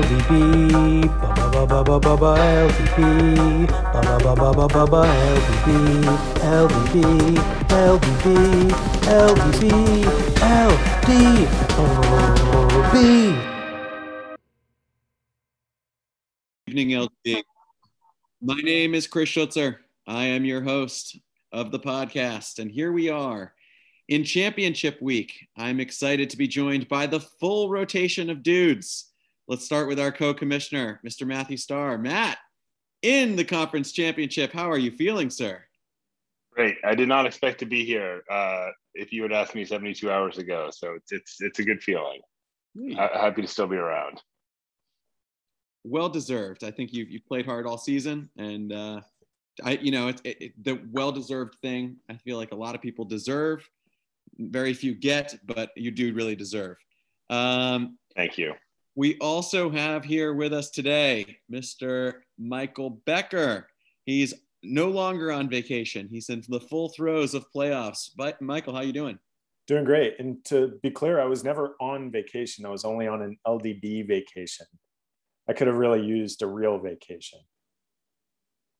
LDB, ba ba ba ba ba ba LDB, ba ba ba ba ba ba. Evening, LDB. My name is Chris Schutzer. I am your host of the podcast, and here we are in championship week. I'm excited to be joined by the full rotation of dudes. Let's start with our co commissioner, Mr. Matthew Starr. Matt, in the conference championship, how are you feeling, sir? Great. I did not expect to be here uh, if you had asked me 72 hours ago. So it's, it's, it's a good feeling. Hmm. happy to still be around. Well deserved. I think you've, you've played hard all season, and uh, I, you know, it's it, it, the well deserved thing. I feel like a lot of people deserve very few get, but you do really deserve. Um, Thank you. We also have here with us today Mr. Michael Becker. He's no longer on vacation. He's in the full throes of playoffs. But Michael, how you doing? Doing great. And to be clear, I was never on vacation. I was only on an LDB vacation. I could have really used a real vacation.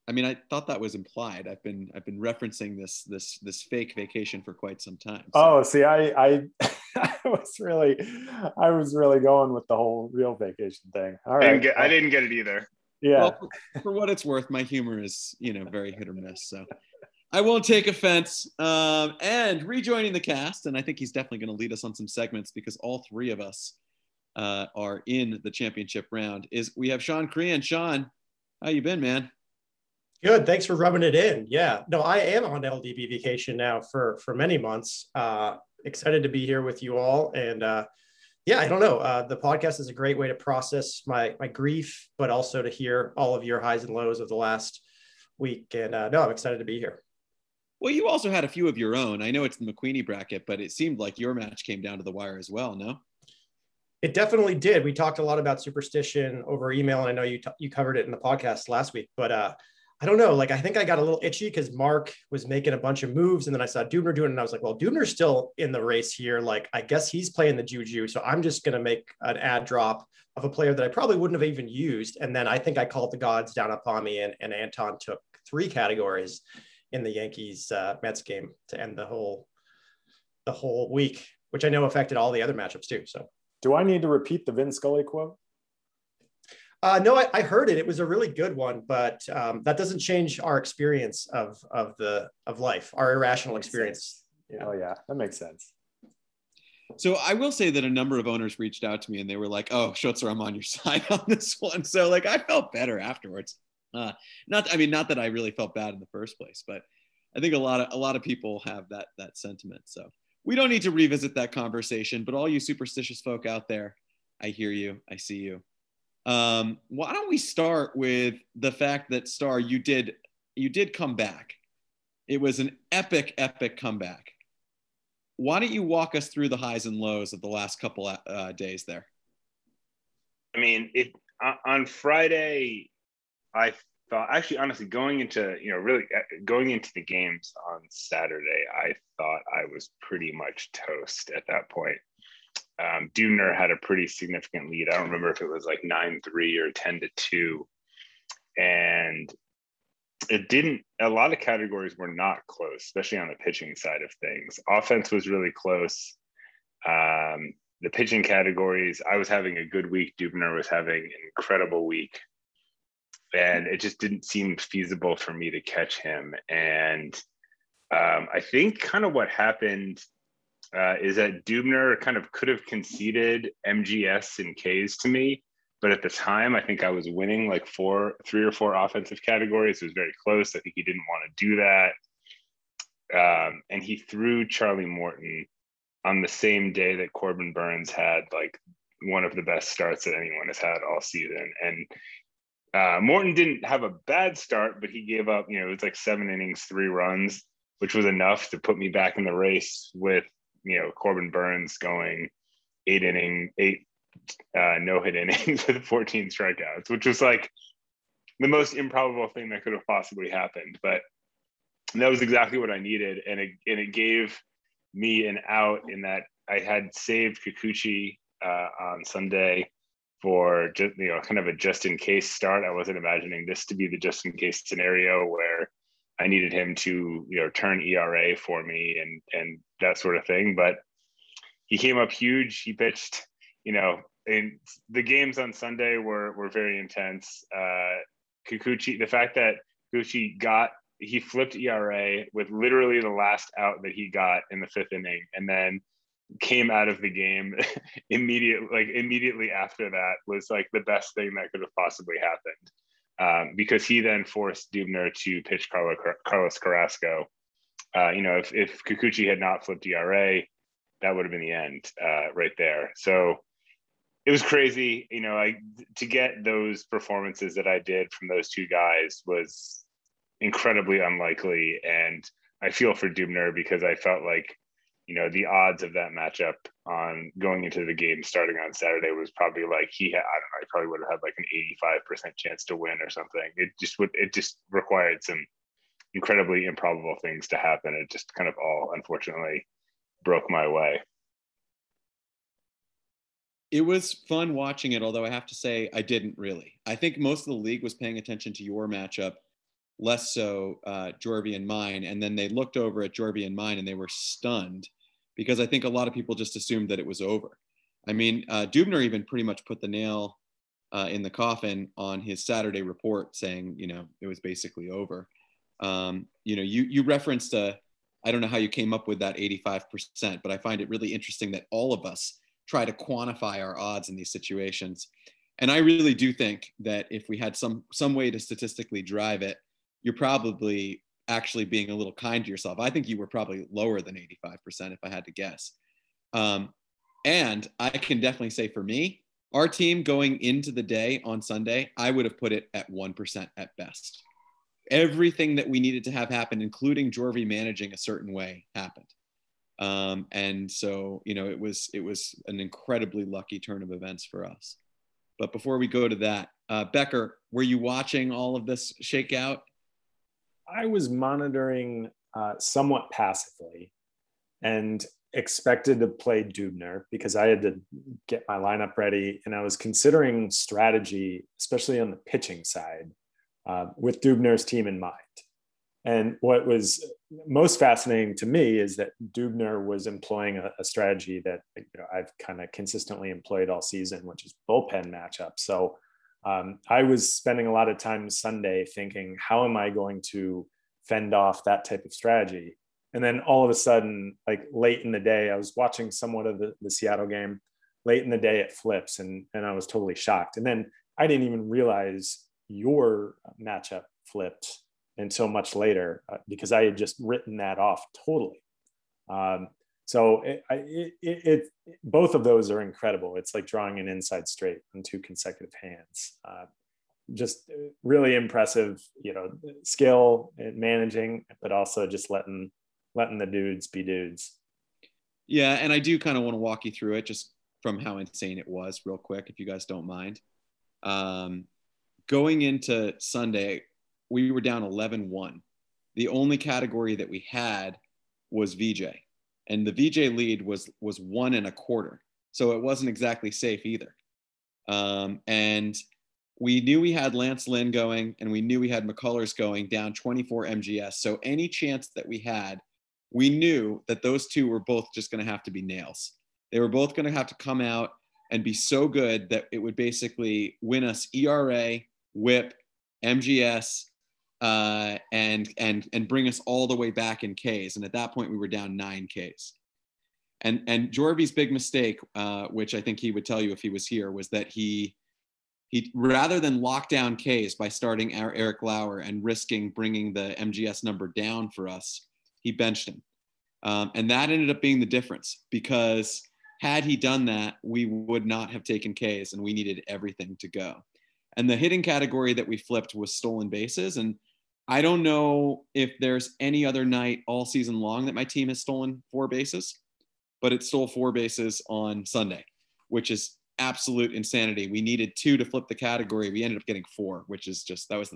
I mean, I thought that was implied. I've been I've been referencing this this this fake vacation for quite some time. So. Oh, see, I I, I was really I was really going with the whole real vacation thing. All right, I didn't get, I didn't get it either. Yeah. Well, for, for, what it's worth, my humor is you know very hit or miss. So I won't take offense. Um, and rejoining the cast, and I think he's definitely going to lead us on some segments because all three of us uh, are in the championship round. Is we have Sean Crean. Sean, how you been, man? Good. Thanks for rubbing it in. Yeah. No, I am on LDB vacation now for for many months. Uh, excited to be here with you all. And uh, yeah, I don't know. Uh, the podcast is a great way to process my my grief, but also to hear all of your highs and lows of the last week. And uh, no, I'm excited to be here. Well, you also had a few of your own. I know it's the McQueenie bracket, but it seemed like your match came down to the wire as well. No. It definitely did. We talked a lot about superstition over email, and I know you t- you covered it in the podcast last week. But uh, I don't know. Like, I think I got a little itchy because Mark was making a bunch of moves, and then I saw Dubner doing it, and I was like, well, Dubner's still in the race here. Like, I guess he's playing the juju. So I'm just going to make an ad drop of a player that I probably wouldn't have even used. And then I think I called the gods down upon me, and, and Anton took three categories in the Yankees uh, Mets game to end the whole the whole week, which I know affected all the other matchups too. So, do I need to repeat the Vin Scully quote? Uh, no, I, I, heard it. It was a really good one, but um, that doesn't change our experience of of the of life, our irrational experience. Yeah. Oh yeah, that makes sense. So I will say that a number of owners reached out to me and they were like, "Oh, Schutzer, I'm on your side on this one." So like, I felt better afterwards. Uh, not, I mean, not that I really felt bad in the first place, but I think a lot of a lot of people have that that sentiment. So we don't need to revisit that conversation. But all you superstitious folk out there, I hear you, I see you. Um, why don't we start with the fact that Starr, you did you did come back. It was an epic, epic comeback. Why don't you walk us through the highs and lows of the last couple uh, days there? I mean, it on Friday, I thought actually, honestly, going into you know really uh, going into the games on Saturday, I thought I was pretty much toast at that point um, Dubner had a pretty significant lead. I don't remember if it was like 9 3 or 10 to 2. And it didn't, a lot of categories were not close, especially on the pitching side of things. Offense was really close. Um, the pitching categories, I was having a good week. Dubner was having an incredible week. And it just didn't seem feasible for me to catch him. And um, I think kind of what happened uh, is that Dubner kind of could have conceded MGS and Ks to me, but at the time I think I was winning like four, three or four offensive categories. It was very close. I think he didn't want to do that, um, and he threw Charlie Morton on the same day that Corbin Burnes had like one of the best starts that anyone has had all season, and. Uh, Morton didn't have a bad start, but he gave up, you know, it was like seven innings, three runs, which was enough to put me back in the race with you know Corbin Burnes going eight inning, eight uh, no hit innings with 14 strikeouts, which was like the most improbable thing that could have possibly happened. But that was exactly what I needed, and it and it gave me an out in that I had saved Kikuchi uh, on Sunday, for just you know kind of a just in case start. I wasn't imagining this to be the just in case scenario where I needed him to you know turn ERA for me and and that sort of thing. But he came up huge. He pitched, you know, and the games on Sunday were were very intense. Uh, Kikuchi, the fact that Kikuchi got he flipped ERA with literally the last out that he got in the fifth inning, and then came out of the game immediately like immediately after that was like the best thing that could have possibly happened um, because he then forced Dubner to pitch Carlo, Carlos Carrasco. Uh, you know, if, if Kikuchi had not flipped ERA, that would have been the end uh, right there. So it was crazy. You know, I to get those performances that I did from those two guys was incredibly unlikely, and I feel for Dubner because I felt like you know the odds of that matchup on going into the game starting on Saturday was probably like he had I don't know he probably would have had like an 85% chance to win or something. It just would it just required some incredibly improbable things to happen. It just kind of all unfortunately broke my way. It was fun watching it, although I have to say I didn't really. I think most of the league was paying attention to your matchup, less so uh, Jorby and mine. And then they looked over at Jorby and mine and they were stunned because I think a lot of people just assumed that it was over. I mean, uh, Dubner even pretty much put the nail uh, in the coffin on his Saturday report, saying, you know, it was basically over. Um, you know, you you referenced, uh, I don't know how you came up with that 85%, but I find it really interesting that all of us try to quantify our odds in these situations. And I really do think that if we had some some way to statistically drive it, you're probably actually being a little kind to yourself. I think you were probably lower than 85% if I had to guess. Um, and I can definitely say for me, our team going into the day on Sunday, I would have put it at 1% at best. Everything that we needed to have happen, including Jorvy managing a certain way, happened. Um, and so, you know, it was it was an incredibly lucky turn of events for us. But before we go to that, uh, Becker, were you watching all of this shakeout? I was monitoring uh, somewhat passively and expected to play Dubner because I had to get my lineup ready. And I was considering strategy, especially on the pitching side, uh, with Dubner's team in mind. And what was most fascinating to me is that Dubner was employing a, a strategy that you know, I've kind of consistently employed all season, which is bullpen matchup. So um, I was spending a lot of time Sunday thinking, how am I going to fend off that type of strategy? And then all of a sudden, like late in the day, I was watching somewhat of the, the Seattle game. Late in the day, it flips, and and I was totally shocked. And then I didn't even realize your matchup flipped until much later uh, because I had just written that off totally. Um, so it, it, it, it, both of those are incredible. It's like drawing an inside straight on two consecutive hands. Uh, just really impressive, you know, skill in managing, but also just letting letting the dudes be dudes. Yeah, and I do kind of want to walk you through it just from how insane it was, real quick, if you guys don't mind. Um, going into Sunday, we were down 11 1. The only category that we had was VJ and the VJ lead was was one and a quarter, so it wasn't exactly safe either. Um, and we knew we had Lance Lynn going, and we knew we had McCullers going down 24 MGS. So any chance that we had, we knew that those two were both just going to have to be nails. They were both going to have to come out and be so good that it would basically win us ERA, WHIP, MGS, uh, and and and bring us all the way back in Ks. And at that point, we were down nine Ks. And and Jorby's big mistake, uh, which I think he would tell you if he was here, was that he he rather than lock down Ks by starting Eric Lauer and risking bringing the MGS number down for us, he benched him, um, and that ended up being the difference because had he done that, we would not have taken Ks, and we needed everything to go. And the hitting category that we flipped was stolen bases, and I don't know if there's any other night all season long that my team has stolen four bases, but it stole four bases on Sunday, which is absolute insanity. We needed two to flip the category. We ended up getting four, which is just that was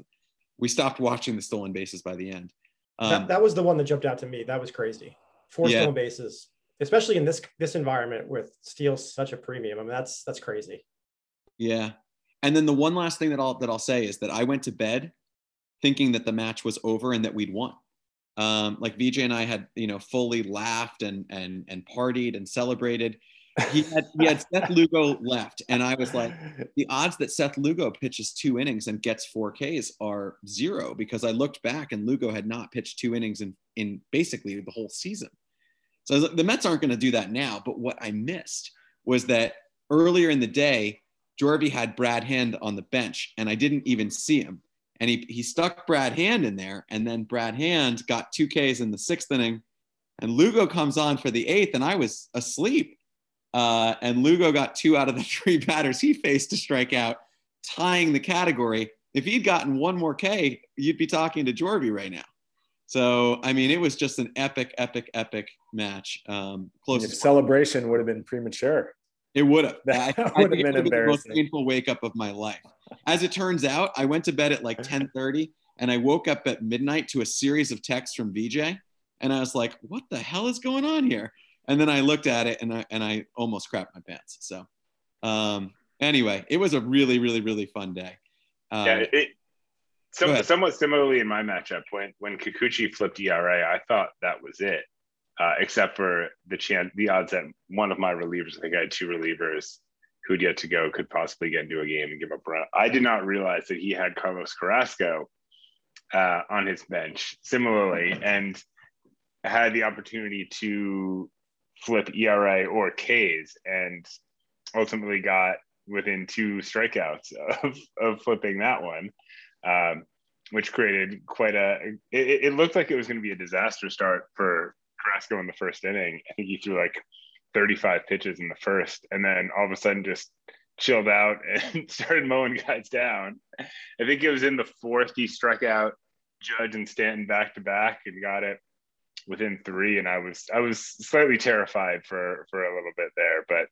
we stopped watching the stolen bases by the end. Um, that, that was the one that jumped out to me. That was crazy. Four yeah. stolen bases, especially in this this environment with steals such a premium. I mean, that's that's crazy. Yeah. And then the one last thing that I'll that I'll say is that I went to bed thinking that the match was over and that we'd won. Um, like VJ and I had, you know, fully laughed and and and partied and celebrated. He had he had Seth Lugo left, and I was like, the odds that Seth Lugo pitches two innings and gets four Ks are zero because I looked back and Lugo had not pitched two innings in in basically the whole season. So like, the Mets aren't going to do that now. But what I missed was that earlier in the day, Jorvy had Brad Hand on the bench, and I didn't even see him. And he, he stuck Brad Hand in there, and then Brad Hand got two Ks in the sixth inning, and Lugo comes on for the eighth, and I was asleep. Uh, and Lugo got two out of the three batters he faced to strike out, tying the category. If he'd gotten one more K, you'd be talking to Jorvy right now. So, I mean, it was just an epic, epic, epic match. Um, closest celebration would have been premature. It would have. That I, would have been embarrassing. The most painful wake up of my life. As it turns out, I went to bed at like 10:30, and I woke up at midnight to a series of texts from VJ, and I was like, "What the hell is going on here?" And then I looked at it, and I and I almost crapped my pants. So, um, anyway, it was a really, really, really fun day. Um, yeah, it, some, somewhat similarly in my matchup when when Kikuchi flipped ERA, I thought that was it uh, except for the chance, the odds that one of my relievers, I think I had two relievers who'd yet to go, could possibly get into a game and give up run. I did not realize that he had Carlos Carrasco uh, on his bench similarly, and had the opportunity to flip ERA or Ks, and ultimately got within two strikeouts of, of flipping that one. Um, which created quite a it, it looked like it was going to be a disaster start for Carrasco in the first inning. I think he threw like 35 pitches in the first, and then all of a sudden just chilled out and started mowing guys down. I think it was in the fourth he struck out Judge and Stanton back to back and got it within three. And I was I was slightly terrified for for a little bit there, but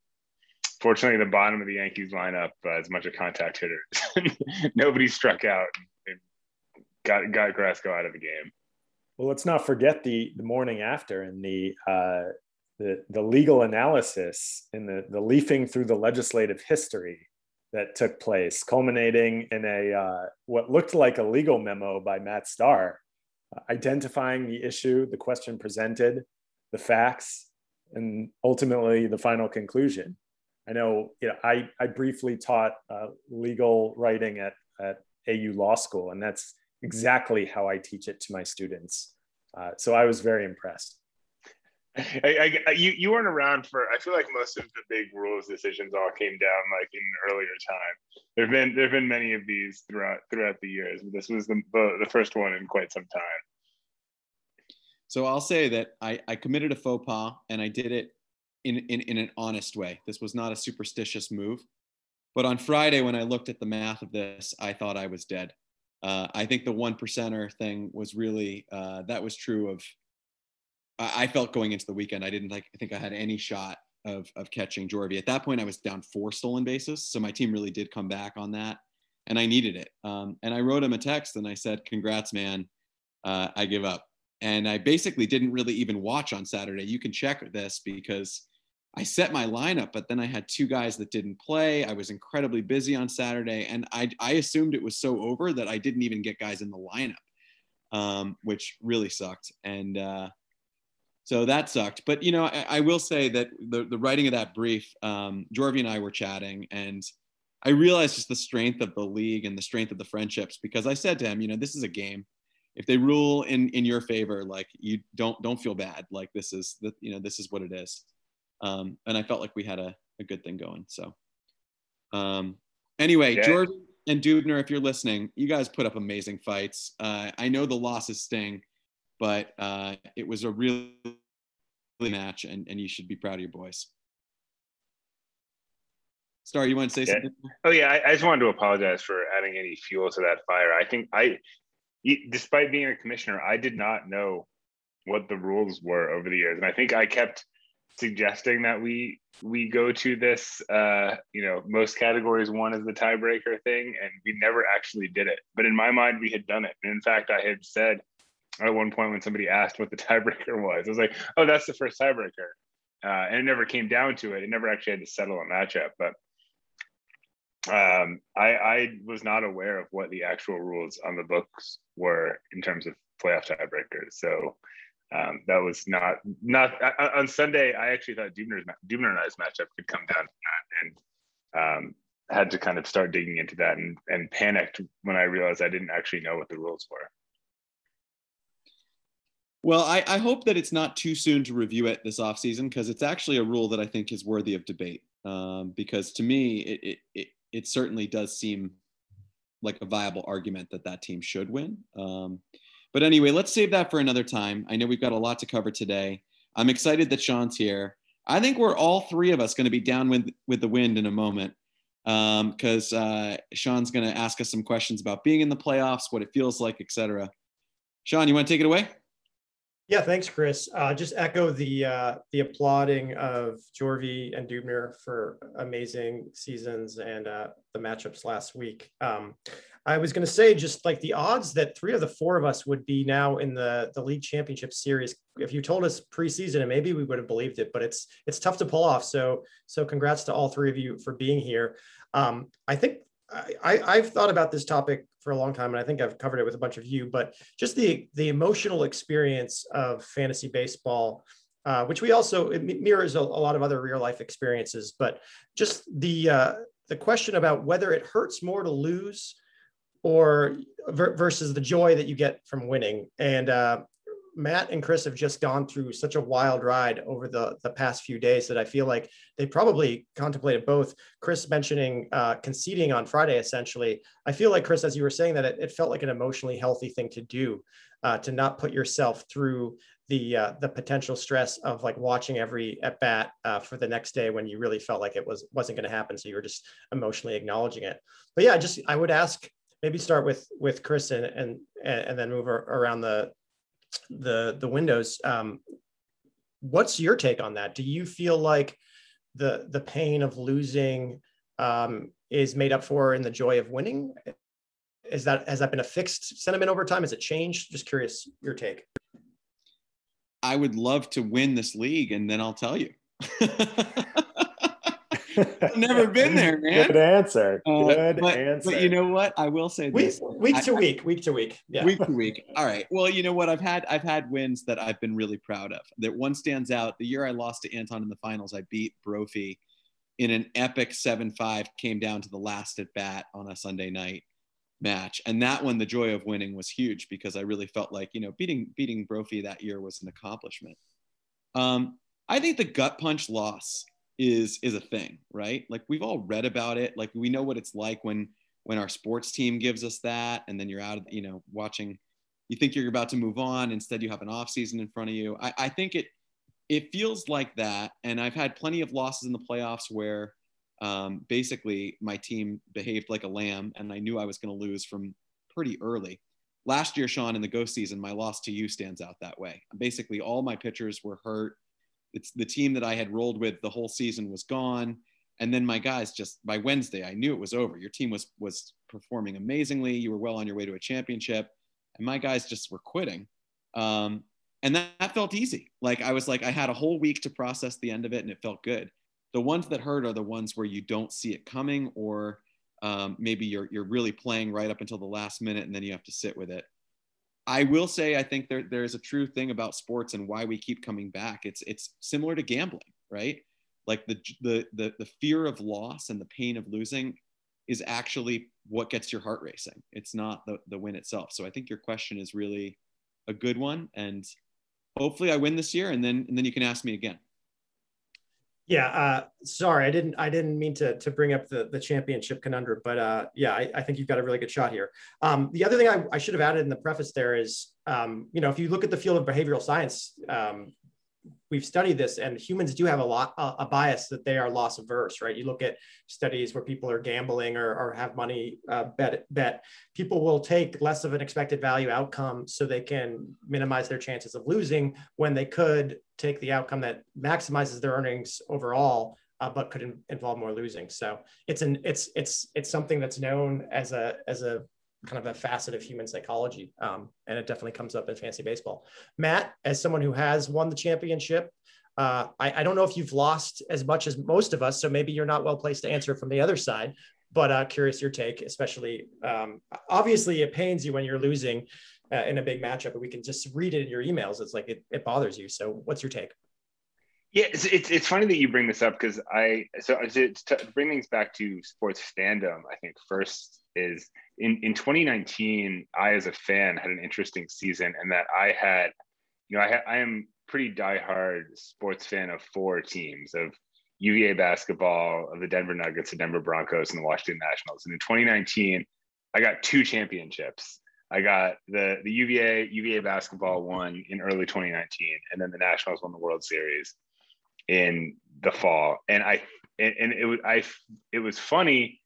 fortunately the bottom of the Yankees lineup uh, is much of contact hitters. Nobody struck out and got got Carrasco out of the game. Well, let's not forget the the morning after and the uh, the the legal analysis and the the leafing through the legislative history that took place, culminating in a uh, what looked like a legal memo by Matt Starr, uh, identifying the issue, the question presented, the facts, and ultimately the final conclusion. I know, you know, I I briefly taught uh, legal writing at at AU Law School, and that's exactly how I teach it to my students. Uh, so I was very impressed. I, I, you, you weren't around for, I feel like most of the big rules decisions all came down like in earlier time. There've been, there've been many of these throughout, throughout the years, but this was the, the, the first one in quite some time. So I'll say that I, I committed a faux pas and I did it in, in, in an honest way. This was not a superstitious move. But on Friday, when I looked at the math of this, I thought I was dead uh, I think the one percenter thing was really uh, that was true of. I, felt going into the weekend, I didn't like. I think I had any shot of of catching Jorvy. At that point, I was down four stolen bases, so my team really did come back on that, and I needed it. Um, and I wrote him a text and I said, "Congrats, man! Uh, I give up." And I basically didn't really even watch on Saturday. You can check this because I set my lineup, but then I had two guys that didn't play. I was incredibly busy on Saturday, and I, I assumed it was so over that I didn't even get guys in the lineup, um, which really sucked. And uh, so that sucked. But you know, I, I, will say that the, the writing of that brief, um, Jorvy and I were chatting, and I realized just the strength of the league and the strength of the friendships because I said to him, you know, this is a game. If they rule in in your favor, like you don't don't feel bad. Like this is the you know this is what it is. Um, and I felt like we had a, a good thing going. So, um, anyway, okay. Jordan and Dubner, if you're listening, you guys put up amazing fights. Uh, I know the losses sting, but uh, it was a really match, and, and you should be proud of your boys. Starr, you want to say yeah. something? Oh yeah, I, I, just wanted to apologize for adding any fuel to that fire. I think I, despite being a commissioner, I did not know what the rules were over the years, and I think I kept suggesting that we we go to this uh you know most categories one is the tiebreaker thing and we never actually did it but in my mind we had done it and in fact i had said at one point when somebody asked what the tiebreaker was i was like oh that's the first tiebreaker uh, and it never came down to it it never actually had to settle a matchup but Um, I, I was not aware of what the actual rules on the books were in terms of playoff tiebreakers. So um, that was not not on Sunday. I actually thought Dubner's Dubner and I's matchup could come down to that, and um, had to kind of start digging into that and, and panicked when I realized I didn't actually know what the rules were. Well, I, I hope that it's not too soon to review it this offseason because it's actually a rule that I think is worthy of debate. Um, because to me, it, it, it, it, certainly does seem like a viable argument that that team should win. Um, but anyway, let's save that for another time. I know we've got a lot to cover today. I'm excited that Sean's here. I think we're all three of us going to be down with, with the wind in a moment because um, uh, Sean's going to ask us some questions about being in the playoffs, what it feels like, etc. Sean, you want to take it away? Yeah, thanks, Chris. Uh, just echo the uh, the applauding of Jorvi and Dubner for amazing seasons and uh, the matchups last week. Um, I was going to say just like the odds that three of the four of us would be now in the the league championship series. If you told us preseason, and maybe we would have believed it, but it's it's tough to pull off. So so congrats to all three of you for being here. Um, I think I, I've thought about this topic for a long time, and I think I've covered it with a bunch of you. But just the the emotional experience of fantasy baseball, uh, which we also it mirrors a, a, lot of other real life experiences. But just the uh, the question about whether it hurts more to lose or versus the joy that you get from winning. And uh, Matt and Chris have just gone through such a wild ride over the, the past few days that I feel like they probably contemplated both. Chris mentioning uh, conceding on Friday, essentially. I feel like, Chris, as you were saying that, it, it felt like an emotionally healthy thing to do, uh, to not put yourself through the uh, the potential stress of like watching every at bat uh, for the next day when you really felt like it was wasn't going to happen. So you were just emotionally acknowledging it. But yeah, just I would ask maybe start with with Chris and and and then move around the the the windows. Um, what's your take on that? Do you feel like the the pain of losing um, is made up for in the joy of winning? Is that has that been a fixed sentiment over time? Has it changed? Just curious your take. I would love to win this league, and then I'll tell you. I've never been there, man. Good answer. Uh, Good uh, but, answer. But you know what? I will say this. Week, week to I, week, week to week. Yeah. Week to week. All right. Well, you know what? I've had I've had wins that I've been really proud of. That one stands out. The year I lost to Anton in the finals, I beat Brophy in an epic 7-5, came down to the last at bat on a Sunday night match. And that one, the joy of winning was huge because I really felt like, you know, beating beating Brophy that year was an accomplishment. Um, I think the gut punch loss is is a thing, right? Like we've all read about it. Like we know what it's like when when our sports team gives us that, and then you're out of you know watching. You think you're about to move on, instead you have an off season in front of you. I, I think it it feels like that, and I've had plenty of losses in the playoffs where um, basically my team behaved like a lamb, and I knew I was going to lose from pretty early. Last year, Sean, in the ghost season, my loss to you stands out that way. Basically, all my pitchers were hurt it's the team that I had rolled with the whole season was gone. And then my guys just by Wednesday, I knew it was over. Your team was was performing amazingly. You were well on your way to a championship, and my guys just were quitting. Um, and that, that felt easy. Like I was like I had a whole week to process the end of it, and it felt good. The ones that hurt are the ones where you don't see it coming, or um, maybe you're you're really playing right up until the last minute, and then you have to sit with it. I will say I think there there's a true thing about sports and why we keep coming back. It's it's similar to gambling, right? Like the the the, the fear of loss and the pain of losing is actually what gets your heart racing. It's not the, the win itself. So I think your question is really a good one. And hopefully I win this year and then and then you can ask me again. Yeah, uh, sorry, I didn't. I didn't mean to to bring up the the championship conundrum, but uh, yeah, I, I, think you've got a really good shot here. Um, the other thing I, I, should have added in the preface there is, um, you know, if you look at the field of behavioral science, um, we've studied this and humans do have a lot a bias that they are loss averse right? You look at studies where people are gambling or, or have money uh, bet bet people will take less of an expected value outcome so they can minimize their chances of losing when they could take the outcome that maximizes their earnings overall uh, but could in, involve more losing. So it's an it's it's it's something that's known as a as a kind of a facet of human psychology. Um, and it definitely comes up in fantasy baseball. Matt, as someone who has won the championship, uh, I, I, don't know if you've lost as much as most of us, so maybe you're not well placed to answer from the other side. but uh, curious your take, especially um, obviously it pains you when you're losing uh, in a big matchup, but we can just read it in your emails. It's like it, it bothers you. So what's your take? Yeah, it's, it's, it's funny that you bring this up because I so to, to bring things back to sports fandom. I think first is in in 2019, I as a fan had an interesting season, and that I had, you know, I ha- I am pretty diehard sports fan of four teams of UVA basketball, of the Denver Nuggets, the Denver Broncos, and the Washington Nationals. And in 2019, I got two championships. I got the the UVA UVA basketball won in early 2019, and then the Nationals won the World Series in the fall. And I and, and it was I it was funny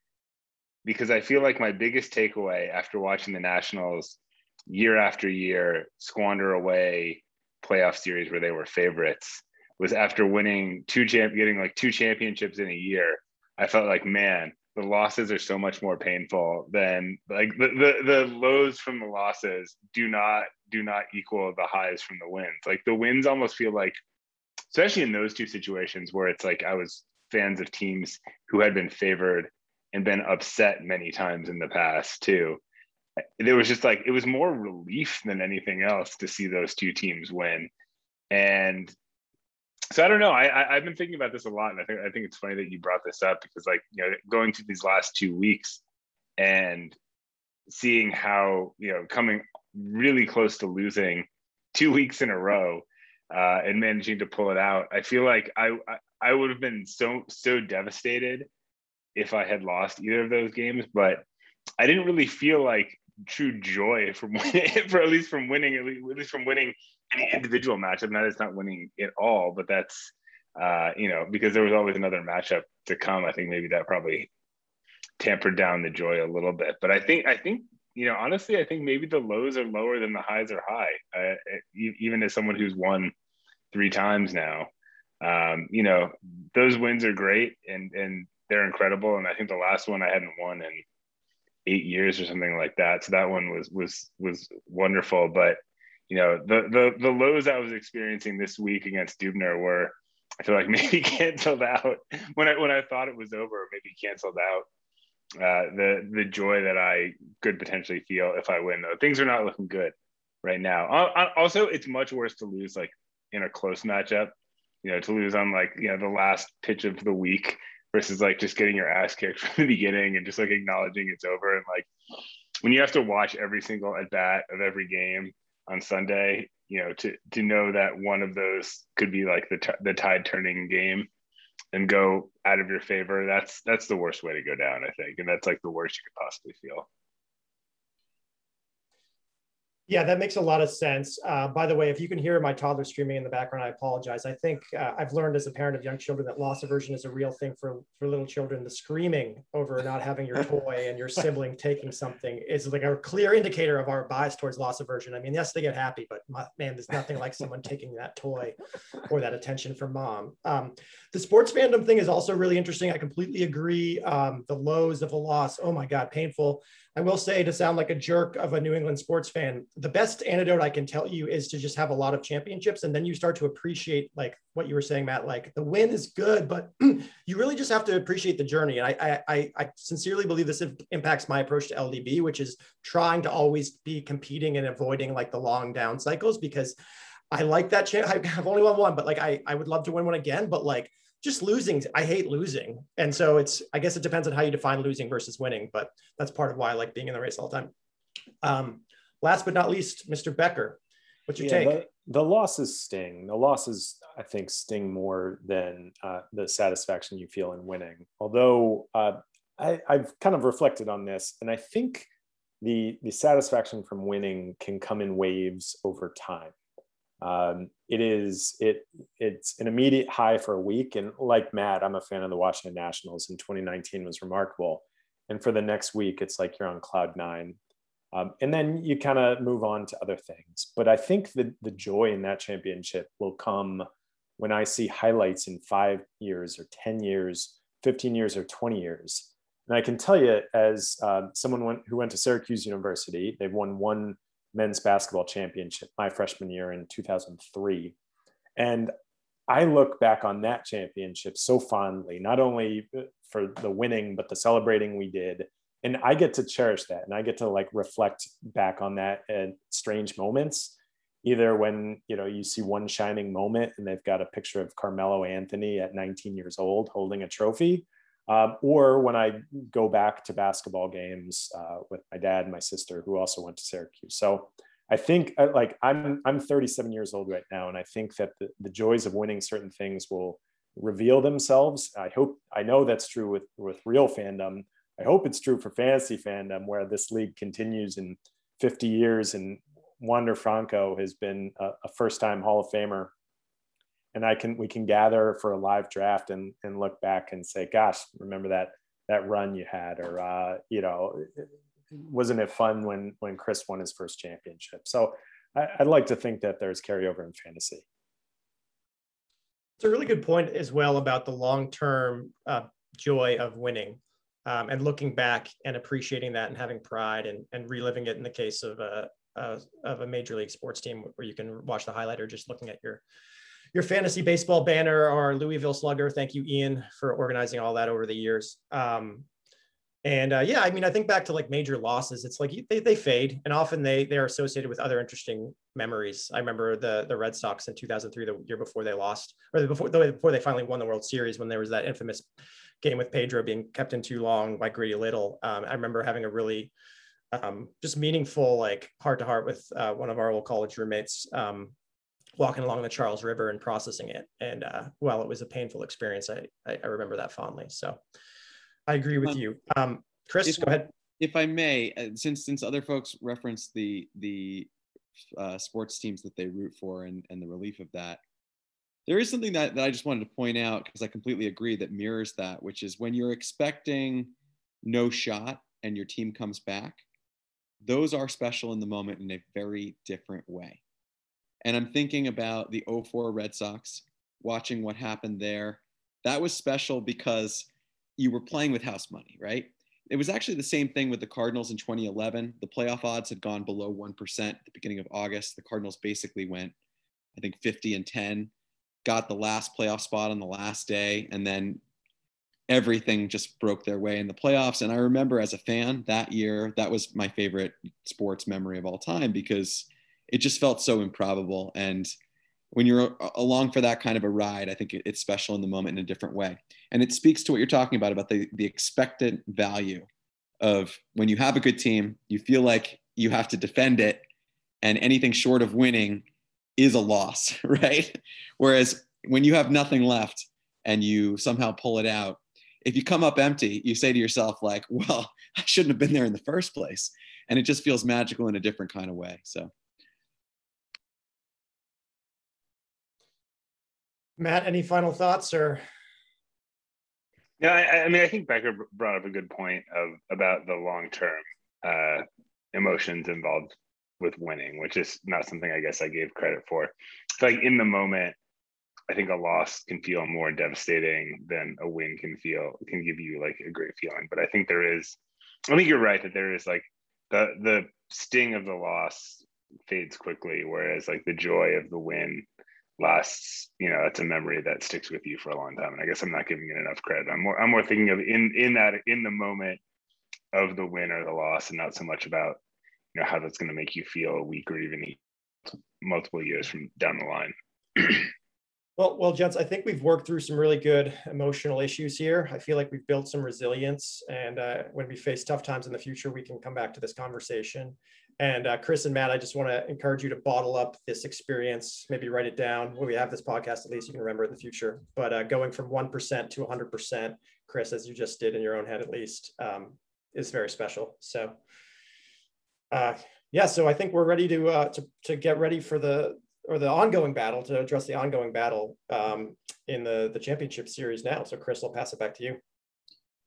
because I feel like my biggest takeaway after watching the Nationals year after year squander away playoff series where they were favorites was after winning two champ getting like two championships in a year. I felt like man, the losses are so much more painful than like the, the the lows from the losses do not do not equal the highs from the wins. Like the wins almost feel like especially in those two situations where it's like I was fans of teams who had been favored and been upset many times in the past too. There was just like it was more relief than anything else to see those two teams win. And so I don't know. I, I have been thinking about this a lot, and I think I think it's funny that you brought this up because like you know going through these last two weeks and seeing how you know coming really close to losing two weeks in a row uh, and managing to pull it out. I feel like I, I I would have been so so devastated if I had lost either of those games, but I didn't really feel like true joy from for at least from winning, at least, from winning any individual matchup. Not it's not winning at all, but that's uh, you know because there was always another matchup to come. I think maybe that probably tempered down the joy a little bit. But I think I think you know honestly, I think maybe the lows are lower than the highs are high. Uh, even as someone who's won three times now, um, you know those wins are great and and they're incredible. And I think the last one I hadn't won in eight years or something like that. So that one was was was wonderful. But you know, the the the lows I was experiencing this week against Dubner were I feel like maybe canceled out when I when I thought it was over, maybe canceled out uh, the the joy that I could potentially feel if I win. Though things are not looking good right now. Also, it's much worse to lose like in a close matchup. You know, to lose on like you know the last pitch of the week versus like just getting your ass kicked from the beginning and just like acknowledging it's over and like when you have to watch every single at bat of every game on Sunday, you know, to to know that one of those could be like the t- the tide turning game and go out of your favor. That's that's the worst way to go down, I think, and that's like the worst you could possibly feel. Yeah, that makes a lot of sense. Uh, by the way, if you can hear my toddler screaming in the background, I apologize. I think uh, I've learned as a parent of young children that loss aversion is a real thing for, for little children. The screaming over not having your toy and your sibling taking something is like a clear indicator of our bias towards loss aversion. I mean, yes, they get happy, but my, man, there's nothing like someone taking that toy or that attention from mom. Um, the sports fandom thing is also really interesting. I completely agree. Um, the lows of a loss, oh my God, painful. I will say to sound like a jerk of a New England sports fan, the best antidote I can tell you is to just have a lot of championships. And then you start to appreciate like what you were saying, Matt, like the win is good, but you really just have to appreciate the journey. And I, I, I sincerely believe this impacts my approach to LDB, which is trying to always be competing and avoiding like the long down cycles because I like that. Cha- I've only won one, but like I, I would love to win one again. But like just losing i hate losing. And so it's i guess it depends on how you define losing versus winning but that's part of why i like being in the race all the time. Um, last but not least mr becker what's your yeah, take? the, the, losses sting. The losses i think sting more than uh, the satisfaction you feel in winning. Although uh, I, i've kind of reflected on this and i think the the satisfaction from winning can come in waves over time. Um, it is it it's an immediate high for a week. And like matt i'm a fan of the washington nationals and 2019 was remarkable. And for the next week it's like you're on cloud nine. Um, and then you kind of move on to other things. But i think that the joy in that championship will come when i see highlights in five years or 10 years 15 years or 20 years. And i can tell you as uh, someone who went to syracuse university they've won one men's basketball championship my freshman year in 2003. And I look back on that championship so fondly, not only uh, for the winning, but the celebrating we did. And I get to cherish that and I get to like reflect back on that at strange moments. Either when you know you see one shining moment and they've got a picture of Carmelo Anthony at 19 years old holding a trophy, um, or when I go back to basketball games uh, with my dad and my sister, who also went to Syracuse. So I think uh, like I'm I'm 37 years old right now, and I think that the, the joys of winning certain things will reveal themselves. I hope I know that's true with with real fandom. I hope it's true for fantasy fandom, where this league continues in 50 years, and Wander Franco has been a, a first-time Hall of Famer, and I can we can gather for a live draft and and look back and say, "Gosh, remember that that run you had," or uh, you know, wasn't it fun when when Chris won his first championship? So I, would like to think that there's carryover in fantasy. It's a really good point as well about the long term uh, joy of winning. Um, and looking back and appreciating that and having pride and, and reliving it in the case of a, a, of a major league sports team where you can watch the highlight or just looking at your your fantasy baseball banner or Louisville Slugger. Thank you, Ian, for organizing all that over the years. Um, and uh, yeah, I mean, I think back to like major losses. It's like they, they fade, and often they they are associated with other interesting memories. I remember the the Red Sox in 2003, the year before they lost, or the before the before they finally won the World Series, when there was that infamous game with Pedro being kept in too long by Grady Little. Um, I remember having a really um, just meaningful, like heart to heart with uh, one of our old college roommates, um, walking along the Charles River and processing it. And uh, while it was a painful experience, I, I, I remember that fondly. So I agree with um, you. Um, Chris, if, go ahead. If I may, uh, since since other folks referenced the the uh, sports teams that they root for and, and the relief of that, there is something that, that I just wanted to point out because I completely agree that mirrors that, which is when you're expecting no shot and your team comes back, those are special in the moment in a very different way. And I'm thinking about the 04 Red Sox, watching what happened there. That was special because you were playing with house money, right? It was actually the same thing with the Cardinals in 2011. The playoff odds had gone below 1% at the beginning of August. The Cardinals basically went, I think, 50 and 10, got the last playoff spot on the last day, and then everything just broke their way in the playoffs. And I remember as a fan that year, that was my favorite sports memory of all time because it just felt so improbable. And when you're along for that kind of a ride, I think it's special in the moment in a different way. And it speaks to what you're talking about, about the, the expected value of when you have a good team, you feel like you have to defend it and anything short of winning is a loss, right? Whereas when you have nothing left and you somehow pull it out, if you come up empty, you say to yourself, like, well, I shouldn't have been there in the first place. And it just feels magical in a different kind of way. So Matt, any final thoughts or? Yeah, I, I, mean, I think Becker brought up a good point of about the long term uh, emotions involved with winning, which is not something I guess I gave credit for. like in the moment, I think a loss can feel more devastating than a win can feel can give you like a great feeling. But I think there is, I think you're right that there is like the the sting of the loss fades quickly, whereas like the joy of the win lasts you know that's a memory that sticks with you for a long time. And i guess i'm not giving it enough credit. I'm more i'm more thinking of in in that in the moment of the win or the loss and not so much about you know how that's going to make you feel a week or even multiple years from down the line. Well well gents i think we've worked through some really good emotional issues here. I feel like we've built some resilience and uh, when we face tough times in the future we can come back to this conversation and uh, Chris and Matt, I just want to encourage you to bottle up this experience, maybe write it down. When we have this podcast, at least you can remember in the future. But uh, going from 1% to 100%, Chris, as you just did in your own head at least, um, is very special. So, uh, yeah, so I think we're ready to, uh, to, to get ready for the, or the ongoing battle to address the ongoing battle um, in the, the championship series now. So Chris, I'll pass it back to you.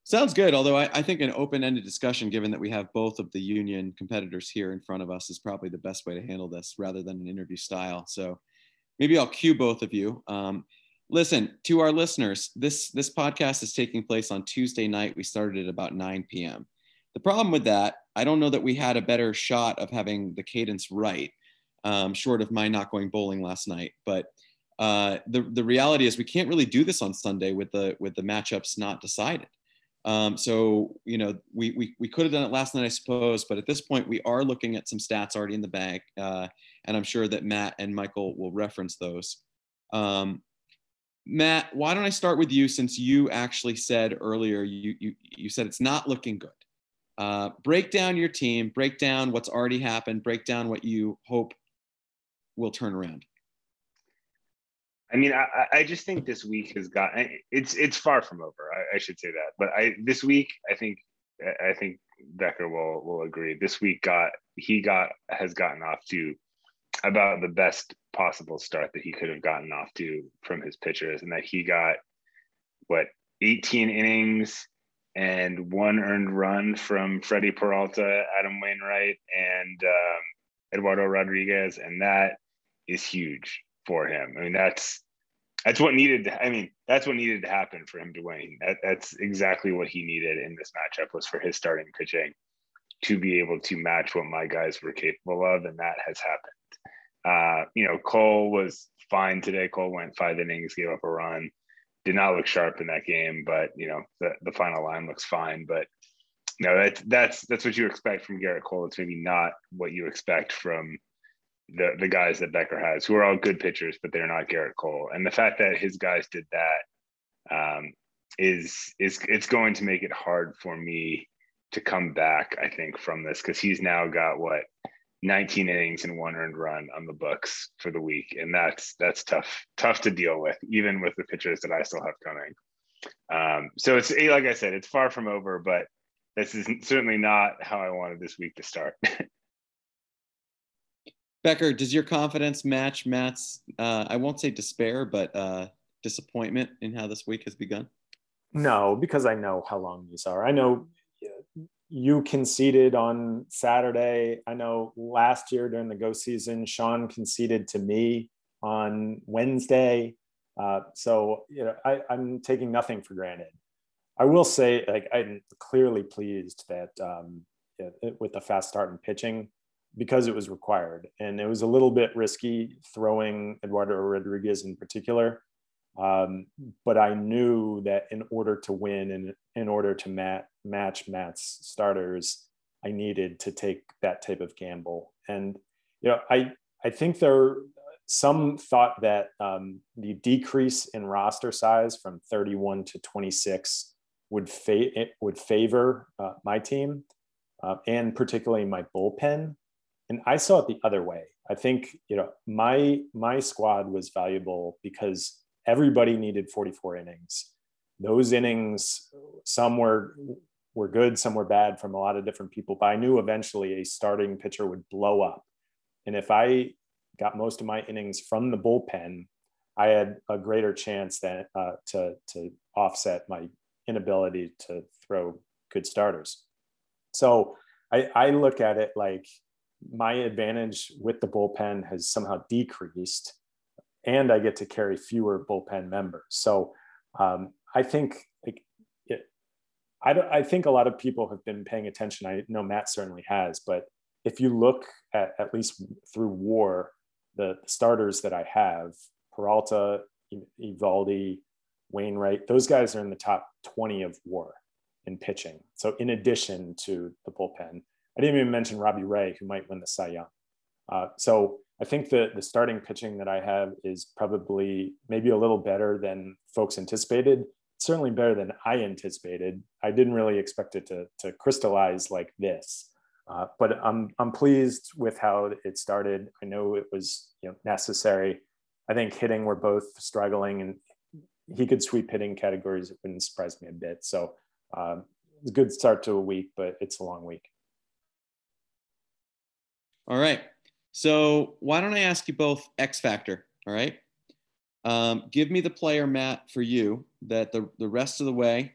Sounds good. Although I, I think an open-ended discussion, given that we have both of the union competitors here in front of us, is probably the best way to handle this rather than an interview style. So maybe I'll cue both of you. Um, listen to our listeners. This this podcast is taking place on Tuesday night. We started at about 9 p.m. The problem with that, I don't know that we had a better shot of having the cadence right, um, short of my not going bowling last night. But uh, the the reality is we can't really do this on Sunday with the with the matchups not decided. Um, so you know we, we we could have done it last night, I suppose, but at this point we are looking at some stats already in the bag, uh, and I'm sure that Matt and Michael will reference those. Um, Matt, why don't I start with you since you actually said earlier you you you said it's not looking good. Uh, break down your team, break down what's already happened, break down what you hope will turn around. I mean, I, I just think this week has got it's it's far from over. I, I, should say that, but I this week I think I think Becker will will agree. This week got he got has gotten off to about the best possible start that he could have gotten off to from his pitchers, and that he got what 18 innings and one earned run from Freddy Peralta, Adam Wainwright, and um, Eduardo Rodriguez, and that is huge for him. I mean, that's that's what needed. To, I mean, that's what needed to happen for him to win. That, that's exactly what he needed in this matchup was for his starting pitching to be able to match what my guys were capable of, and that has happened. Uh, you know, Cole was fine today. Cole went five innings, gave up a run, did not look sharp in that game, but you know, the, the final line looks fine. But no, that's that's that's what you expect from Gerrit Cole. It's maybe not what you expect from the the guys that Becker has, who are all good pitchers, but they're not Gerrit Cole. And the fact that his guys did that um, is is it's going to make it hard for me to come back. I think from this because he's now got what 19 innings and one earned run on the books for the week, and that's that's tough tough to deal with, even with the pitchers that I still have coming. Um, so it's like I said, it's far from over, but this is certainly not how I wanted this week to start. Becker, does your confidence match Matt's, uh, I won't say despair, but uh, disappointment in how this week has begun? No, because I know how long these are. I know you conceded on Saturday. I know last year during the go season, Sean conceded to me on Wednesday. Uh, so, you know, I, I'm taking nothing for granted. I will say, like, I'm clearly pleased that um, with the fast start and pitching, because it was required. And it was a little bit risky throwing Eduardo Rodriguez in particular. Um, but I knew that in order to win and in order to mat, match Matt's starters, I needed to take that type of gamble. And you know, I I think there some thought that um, the decrease in roster size from 31 to 26 would fa- it would favor uh, my team uh, and particularly my bullpen and I saw it the other way. I think you know my my squad was valuable because everybody needed 44 innings. Those innings, some were were good, some were bad from a lot of different people. But I knew eventually a starting pitcher would blow up, and if I got most of my innings from the bullpen, I had a greater chance than uh, to to offset my inability to throw good starters. So I, I look at it like my advantage with the bullpen has somehow decreased and I get to carry fewer bullpen members. So um, I think like it, I, I think a lot of people have been paying attention. I know Matt certainly has, but if you look at at least through WAR, the, the starters that I have, Peralta, Eovaldi, Wainwright, those guys are in the top 20 of WAR in pitching. So in addition to the bullpen, I didn't even mention Robbie Ray, who might win the Cy Young. Uh, so I think that the starting pitching that I have is probably maybe a little better than folks anticipated. Certainly better than I anticipated. I didn't really expect it to, to crystallize like this. Uh, but I'm, I'm pleased with how it started. I know it was you know, necessary. I think hitting, we're both struggling, and he could sweep hitting categories. It wouldn't surprise me a bit. So um, it's a good start to a week, but it's a long week. All right. So why don't I ask you both X factor? All right. Um, give me the player, Matt, for you that the, the rest of the way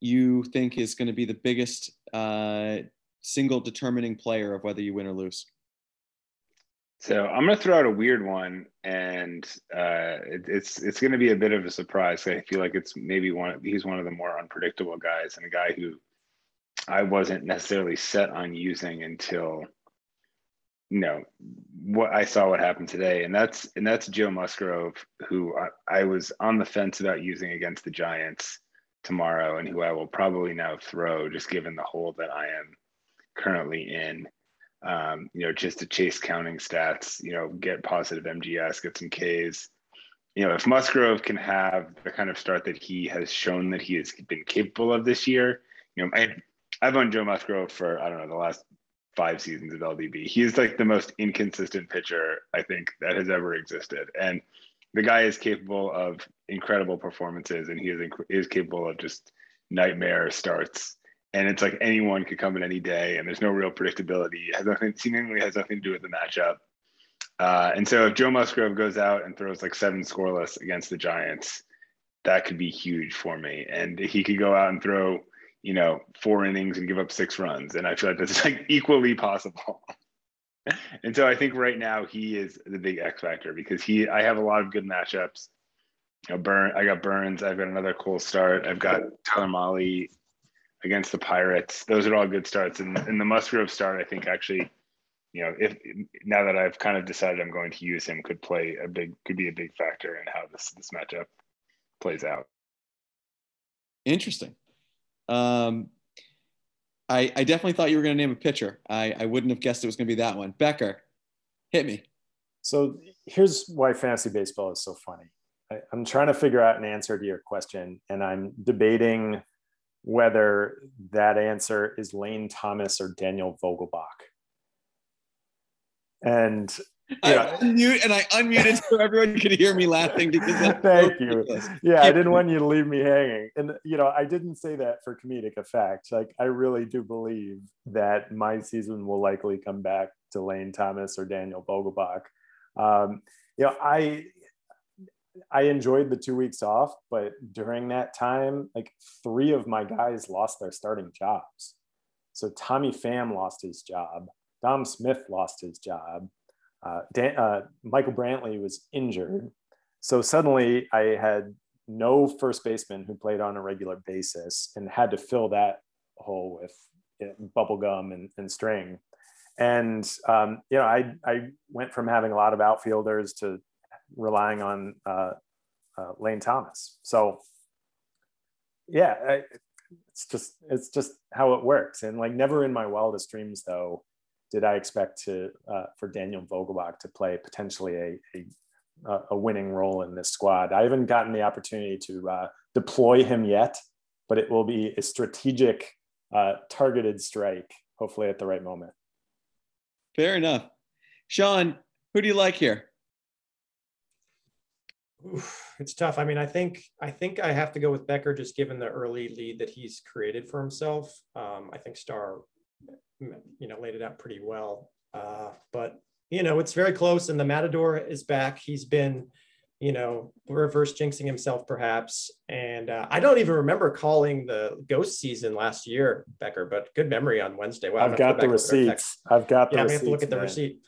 you think is going to be the biggest uh, single determining player of whether you win or lose. So I'm going to throw out a weird one, and uh, it, it's it's going to be a bit of a surprise. I feel like it's maybe one. He's one of the more unpredictable guys, and a guy who I wasn't necessarily set on using until you know what I saw what happened today, and that's and that's Joe Musgrove, who I, I was on the fence about using against the Giants tomorrow, and who I will probably now throw, just given the hole that I am currently in. Um, you know, just to chase counting stats, you know, get positive MGS, get some Ks. You know, if Musgrove can have the kind of start that he has shown that he has been capable of this year, you know, I, I've owned Joe Musgrove for I don't know the last five seasons of LDB. He's like the most inconsistent pitcher I think that has ever existed, and the guy is capable of incredible performances, and he is inc- is capable of just nightmare starts. And it's like anyone could come in any day, and there's no real predictability. It has nothing seemingly has nothing to do with the matchup. Uh, and so if Joe Musgrove goes out and throws like seven scoreless against the Giants, that could be huge for me. And he could go out and throw you know, four innings and give up six runs. And I feel like that's like equally possible. and so I think right now he is the big X factor because he I have a lot of good matchups. You know, Burn I got Burnes, I've got another cool start. I've got Tyler Mahle against the Pirates. Those are all good starts. And and the Musgrove start, I think actually, you know, if now that I've kind of decided I'm going to use him could play a big could be a big factor in how this this matchup plays out. Interesting. Um, I, I definitely thought you were going to name a pitcher. I, I wouldn't have guessed it was going to be that one. Becker, hit me. So here's why fantasy baseball is so funny. I, I'm trying to figure out an answer to your question, and I'm debating whether that answer is Lane Thomas or Daniel Vogelbach. And I unmute and I unmuted so everyone could hear me laughing because thank you. Yeah, I didn't want you to leave me hanging. And you know, I didn't say that for comedic effect. Like I really do believe that my season will likely come back to Lane Thomas or Daniel Vogelbach. Um, you know, I I enjoyed the two weeks off, but during that time, like three of my guys lost their starting jobs. So Tommy Pham lost his job. Dom Smith lost his job uh, Dan, uh, Michael Brantley was injured. So suddenly I had no first baseman who played on a regular basis and had to fill that hole with you know, bubble gum and, and string. And, um, you know, I, I went from having a lot of outfielders to relying on uh, uh Lane Thomas. So yeah, I, it's just, it's just how it works. And like never in my wildest dreams though, did I expect to uh, for Daniel Vogelbach to play potentially a, a, a winning role in this squad? I haven't gotten the opportunity to uh, deploy him yet, but it will be a strategic, uh, targeted strike, hopefully at the right moment. Fair enough, Sean. Who do you like here? Oof, it's tough. I mean, I think I think I have to go with Becker just given the early lead that he's created for himself. Um, I think Starr you know, laid it out pretty well. Uh, but you know, it's very close, and the Matador is back. He's been, you know, reverse jinxing himself perhaps. And uh, I don't even remember calling the ghost season last year, Becker. But good memory on Wednesday. Well, I've got the receipts. I've got the yeah. Receipts, have to look at the man. receipt.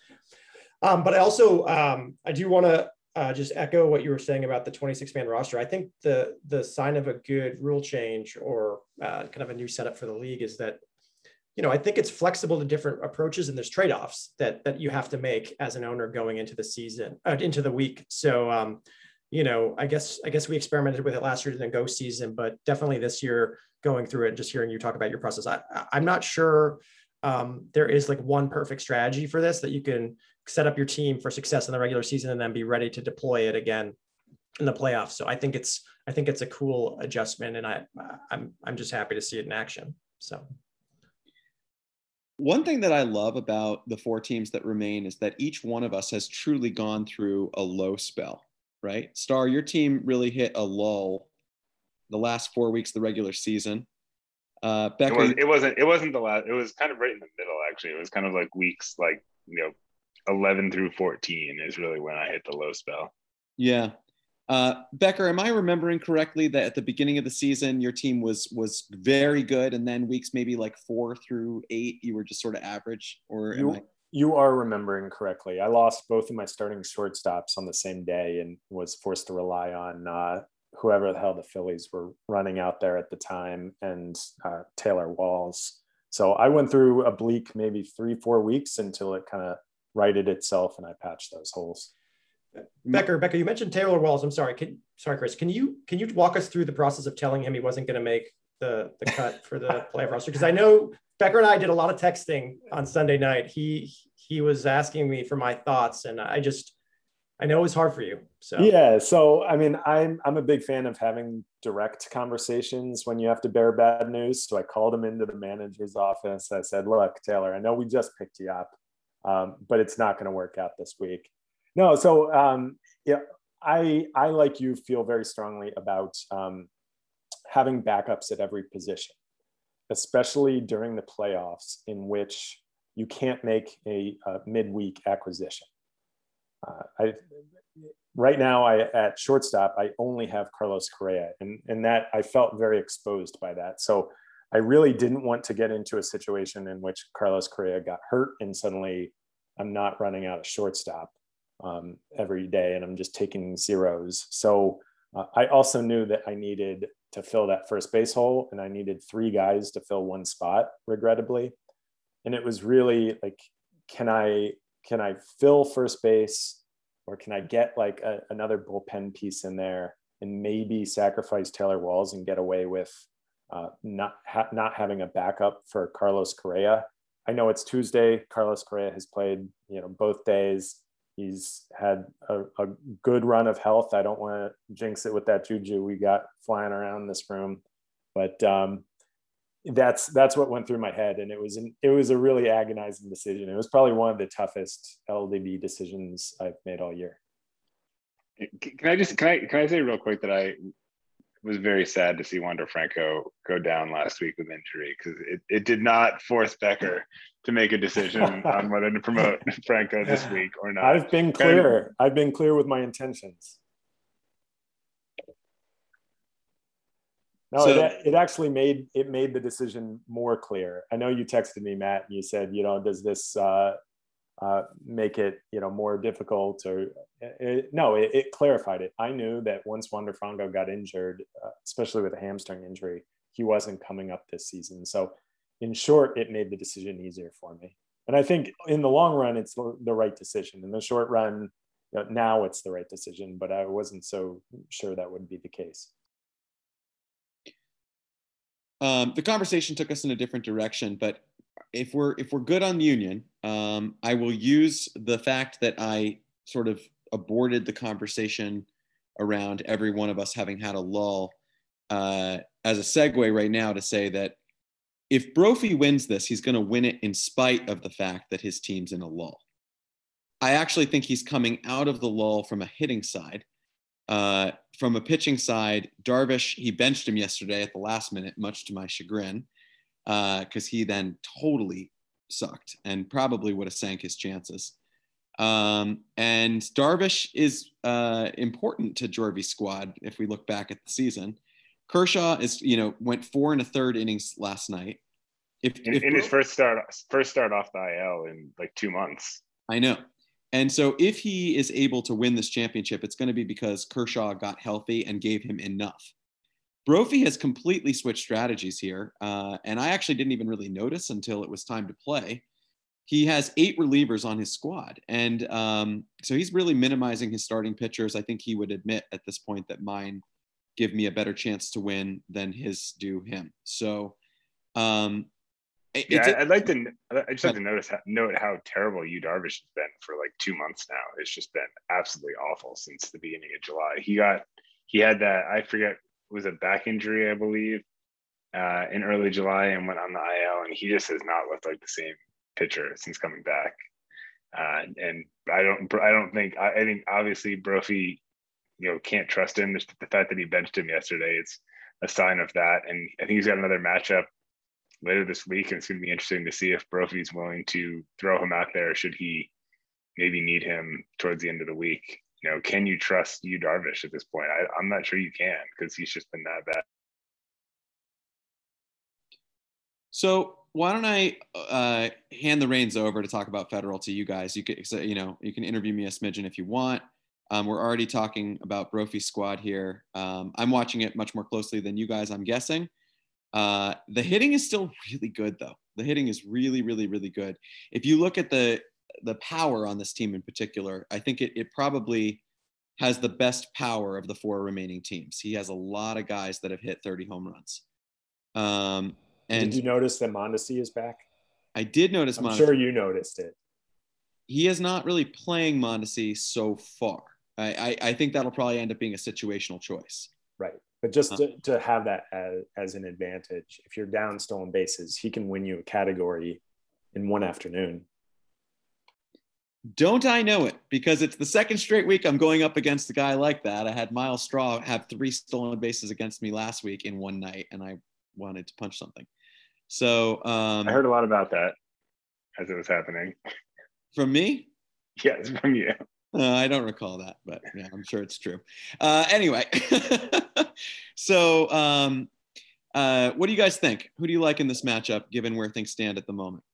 Um, but I also um, I do want to uh, just echo what you were saying about the 26 man roster. I think the the sign of a good rule change or uh, kind of a new setup for the league is that you know, I think it's flexible to different approaches and there's trade-offs that that you have to make as an owner going into the season, uh, into the week. So, um, you know, I guess I guess we experimented with it last year in the go season, but definitely this year going through it, just hearing you talk about your process, I, I'm not sure um, there is like one perfect strategy for this that you can set up your team for success in the regular season and then be ready to deploy it again in the playoffs. So I think it's I think it's a cool adjustment, and I I'm I'm just happy to see it in action. So one thing that I love about the four teams that remain is that each one of us has truly gone through a low spell, right? Starr, your team really hit a lull the last four weeks of the regular season. Uh, Becca, it, was, it wasn't. It wasn't the last. It was kind of right in the middle. Actually, it was kind of like weeks like you know, eleven through fourteen is really when I hit the low spell. Yeah, uh, Becker, am I remembering correctly that at the beginning of the season your team was was very good, and then weeks maybe like four through eight you were just sort of average? Or you, I... you are remembering correctly. I lost both of my starting shortstops on the same day and was forced to rely on uh, whoever the hell the Phillies were running out there at the time and uh, Taylor Walls. So I went through a bleak maybe three four weeks until it kind of righted itself and I patched those holes. Becker, Becker, you mentioned Taylor Walls. I'm sorry. Can, sorry, Chris. Can you can you walk us through the process of telling him he wasn't going to make the the cut for the playoff roster? Because I know Becker and I did a lot of texting on Sunday night. He he was asking me for my thoughts, and I just I know it was hard for you. So yeah. So I mean, I'm I'm a big fan of having direct conversations when you have to bear bad news. So I called him into the manager's office. I said, "Look, Taylor, I know we just picked you up, um, but it's not going to work out this week." No, so um, yeah, I I like you feel very strongly about um, having backups at every position, especially during the playoffs, in which you can't make a, a midweek acquisition. Uh, I right now I at shortstop I only have Carlos Correa, and and that I felt very exposed by that. So I really didn't want to get into a situation in which Carlos Correa got hurt and suddenly I'm not running out of shortstop um, every day and I'm just taking zeros. So uh, I also knew that I needed to fill that first base hole and I needed three guys to fill one spot, regrettably. And it was really like, can I can I fill first base or can I get like a, another bullpen piece in there and maybe sacrifice Taylor Walls and get away with uh, not ha- not having a backup for Carlos Correa. I know it's Tuesday. Carlos Correa has played, you know, both days. He's had a, a good run of health. I don't want to jinx it with that juju we got flying around this room, but um, that's that's what went through my head, and it was an, it was a really agonizing decision. It was probably one of the toughest LDB decisions I've made all year. Can I just can I can I say real quick that I was very sad to see Wander Franco go down last week with injury because it, it did not force Becker to make a decision on whether to promote Franco this week or not. I've been clear. I've been clear with my intentions. No, so, it, it actually made it made the decision more clear. I know you texted me, Matt, and you said, you know, does this uh, uh, make it, you know, more difficult? Or it, no, it, it, clarified it. I knew that once Wander Franco got injured, uh, especially with a hamstring injury, he wasn't coming up this season. So, in short, it made the decision easier for me. And I think in the long run, it's the right decision. In the short run, you know, now it's the right decision, but I wasn't so sure that would be the case um, the conversation took us in a different direction. But if we're if we're good on Union, um, I will use the fact that I sort of aborted the conversation around every one of us having had a lull uh, as a segue right now to say that if Brophy wins this, he's going to win it in spite of the fact that his team's in a lull. I actually think he's coming out of the lull from a hitting side uh, from a pitching side, Darvish, he benched him yesterday at the last minute, much to my chagrin, because uh, he then totally sucked and probably would have sank his chances. Um, and Darvish is uh, important to Jorvy's squad if we look back at the season. Kershaw is, you know, went four and a third innings last night. If, in, if in his first start, first start off the IL in like two months. I know. And so if he is able to win this championship, it's going to be because Kershaw got healthy and gave him enough. Brophy has completely switched strategies here. Uh, and I actually didn't even really notice until it was time to play. He has eight relievers on his squad. And um, so he's really minimizing his starting pitchers. I think he would admit at this point that mine give me a better chance to win than his do him. So um, yeah, I'd like to. I just have to notice note how terrible Yu Darvish has been for like two months now. It's just been absolutely awful since the beginning of July. He got he had that I forget was a back injury I believe uh, in early July and went on the IL, and he just has not looked like the same pitcher since coming back. Uh, and I don't I don't think I, I think obviously Brophy you know can't trust him. Just the fact that he benched him yesterday, it's a sign of that. And I think he's got another matchup later this week, and it's going to be interesting to see if Brophy's willing to throw him out there. Should he maybe need him towards the end of the week? You know, can you trust Yu Darvish at this point? I, I'm not sure you can because he's just been that bad. So why don't I uh, hand the reins over to talk about federal to you guys? You can, you know, you can interview me a smidgen if you want. Um, we're already talking about Brophy squad here. Um, I'm watching it much more closely than you guys, I'm guessing. Uh, the hitting is still really good, though. The hitting is really, really, really good. If you look at the the power on this team in particular. I think it it probably has the best power of the four remaining teams. He has a lot of guys that have hit 30 home runs. Um, and did you notice that Mondesi is back? I did notice. I'm Mondesi. sure you noticed it. He is not really playing Mondesi so far. I, I, I think that'll probably end up being a situational choice. Right. But just to, to have that as, as an advantage, if you're down stolen bases, he can win you a category in one afternoon. Don't I know it? Because it's the second straight week I'm going up against a guy like that. I had Myles Straw have three stolen bases against me last week in one night, and I wanted to punch something. So um, I heard a lot about that as it was happening. From me? Yes, from you. Uh, I don't recall that, but yeah, I'm sure it's true. Uh, anyway, so um, uh, what do you guys think? Who do you like in this matchup, given where things stand at the moment?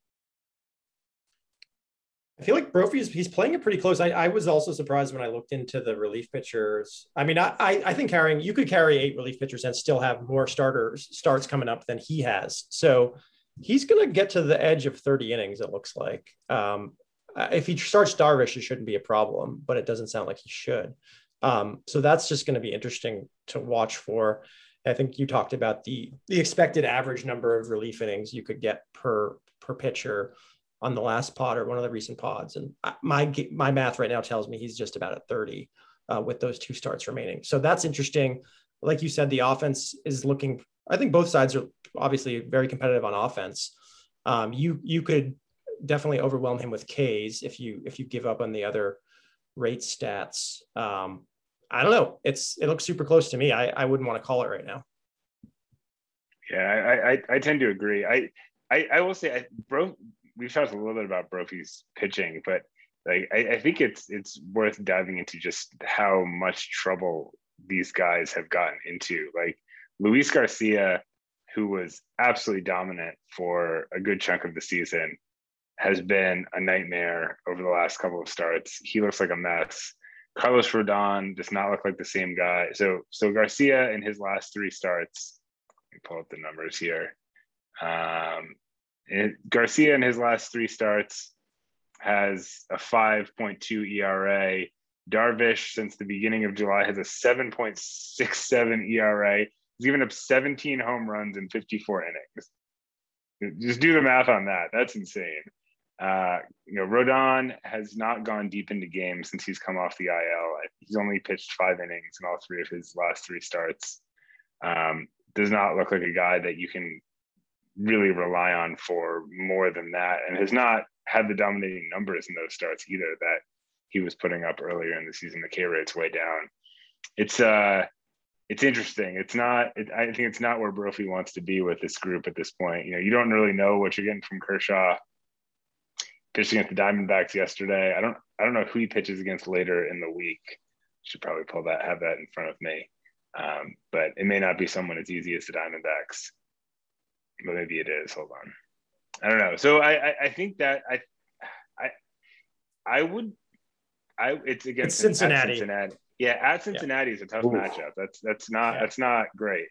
I feel like Brophy is he's playing it pretty close. I, I was also surprised when I looked into the relief pitchers. I mean, I, I think carrying you could carry eight relief pitchers and still have more starters starts coming up than he has. So he's going to get to the edge of 30 innings. It looks like um, if he starts Darvish, it shouldn't be a problem, but it doesn't sound like he should. Um, so that's just going to be interesting to watch for. I think you talked about the the expected average number of relief innings you could get per per pitcher on the last pod or one of the recent pods. And my my math right now tells me he's just about at 30 uh, with those two starts remaining. So that's interesting. Like you said, the offense is looking. I think both sides are obviously very competitive on offense. Um, you you could definitely overwhelm him with Ks if you if you give up on the other rate stats. Um, I don't know. It's it looks super close to me. I, I wouldn't want to call it right now. Yeah, I I, I tend to agree. I I, I will say I, bro we've talked a little bit about Brophy's pitching, but like I, I, think it's it's worth diving into just how much trouble these guys have gotten into. Like Luis Garcia, who was absolutely dominant for a good chunk of the season, has been a nightmare over the last couple of starts. He looks like a mess. Carlos Rodon does not look like the same guy. So so Garcia in his last three starts, let me pull up the numbers here. Um, it, Garcia in his last three starts has a 5.2 ERA. Darvish, since the beginning of July, has a 7.67 ERA. He's given up 17 home runs in 54 innings. Just do the math on that. That's insane. Uh, you know, Rodon has not gone deep into games since he's come off the IL. He's only pitched five innings in all three of his last three starts. Um, does not look like a guy that you can really rely on for more than that and has not had the dominating numbers in those starts either that he was putting up earlier in the season. The K rate's way down. It's uh it's interesting. It's not it, I think it's not where Brophy wants to be with this group at this point. You know, you don't really know what you're getting from Kershaw. Pitched against the Diamondbacks yesterday. I don't I don't know who he pitches against later in the week. Should probably pull that have that in front of me. Um, but it may not be someone as easy as the Diamondbacks but maybe it is. Hold on. I don't know. So I, I, I think that I, I, I would, I it's against it's Cincinnati. Cincinnati. Yeah, at Cincinnati yeah. is a tough Ooh. matchup. That's that's not yeah. that's not great.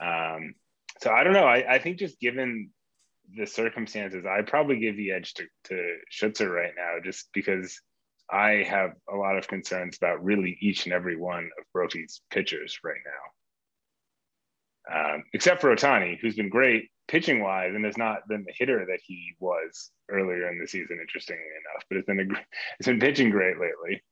Um, so I don't know. I, I think just given the circumstances, I'd probably give the edge to, to Schutzer right now, just because I have a lot of concerns about really each and every one of Brophy's pitchers right now. Um, except for Ohtani, who's been great pitching wise and has not been the hitter that he was earlier in the season, interestingly enough, but it's been a, it's been pitching great lately.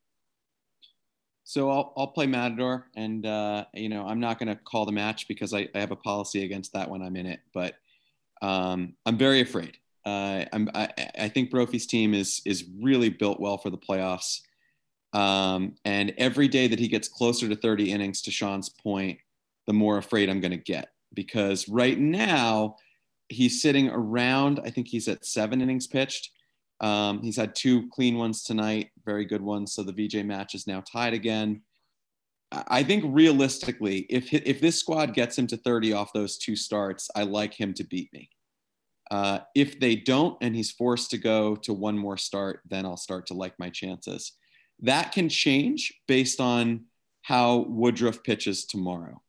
So I'll, I'll play Matador and, uh, you know, I'm not going to call the match because I, I, have a policy against that when I'm in it, but um, I'm very afraid. Uh, I'm, I, I think Brophy's team is, is really built well for the playoffs. Um, and every day that he gets closer to 30 innings, to Sean's point, the more afraid I'm going to get because right now he's sitting around, I think he's at seven innings pitched. Um, he's had two clean ones tonight, very good ones. So the VJ match is now tied again. I think realistically, if if this squad gets him to 30 off those two starts, I like him to beat me. Uh, if they don't, and he's forced to go to one more start, then I'll start to like my chances. That can change based on how Woodruff pitches tomorrow.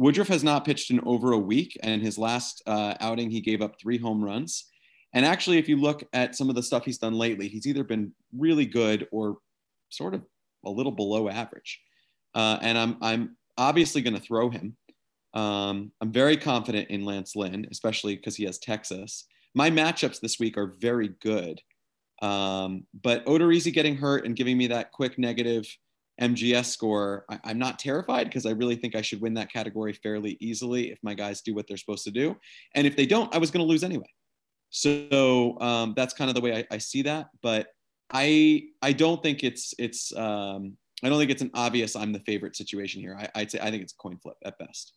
Woodruff has not pitched in over a week, and his last uh, outing, he gave up three home runs. And actually, if you look at some of the stuff he's done lately, he's either been really good or sort of a little below average. Uh, and I'm I'm obviously going to throw him. Um, I'm very confident in Lance Lynn, especially because he has Texas. My matchups this week are very good. Um, but Odorizzi getting hurt and giving me that quick negative MGS score, I, am not terrified because I really think I should win that category fairly easily if my guys do what they're supposed to do. And if they don't, I was going to lose anyway. So um, that's kind of the way I, I, see that. But I I don't think it's it's um, I don't think it's an obvious I'm the favorite situation here. I, I'd say I think it's a coin flip at best.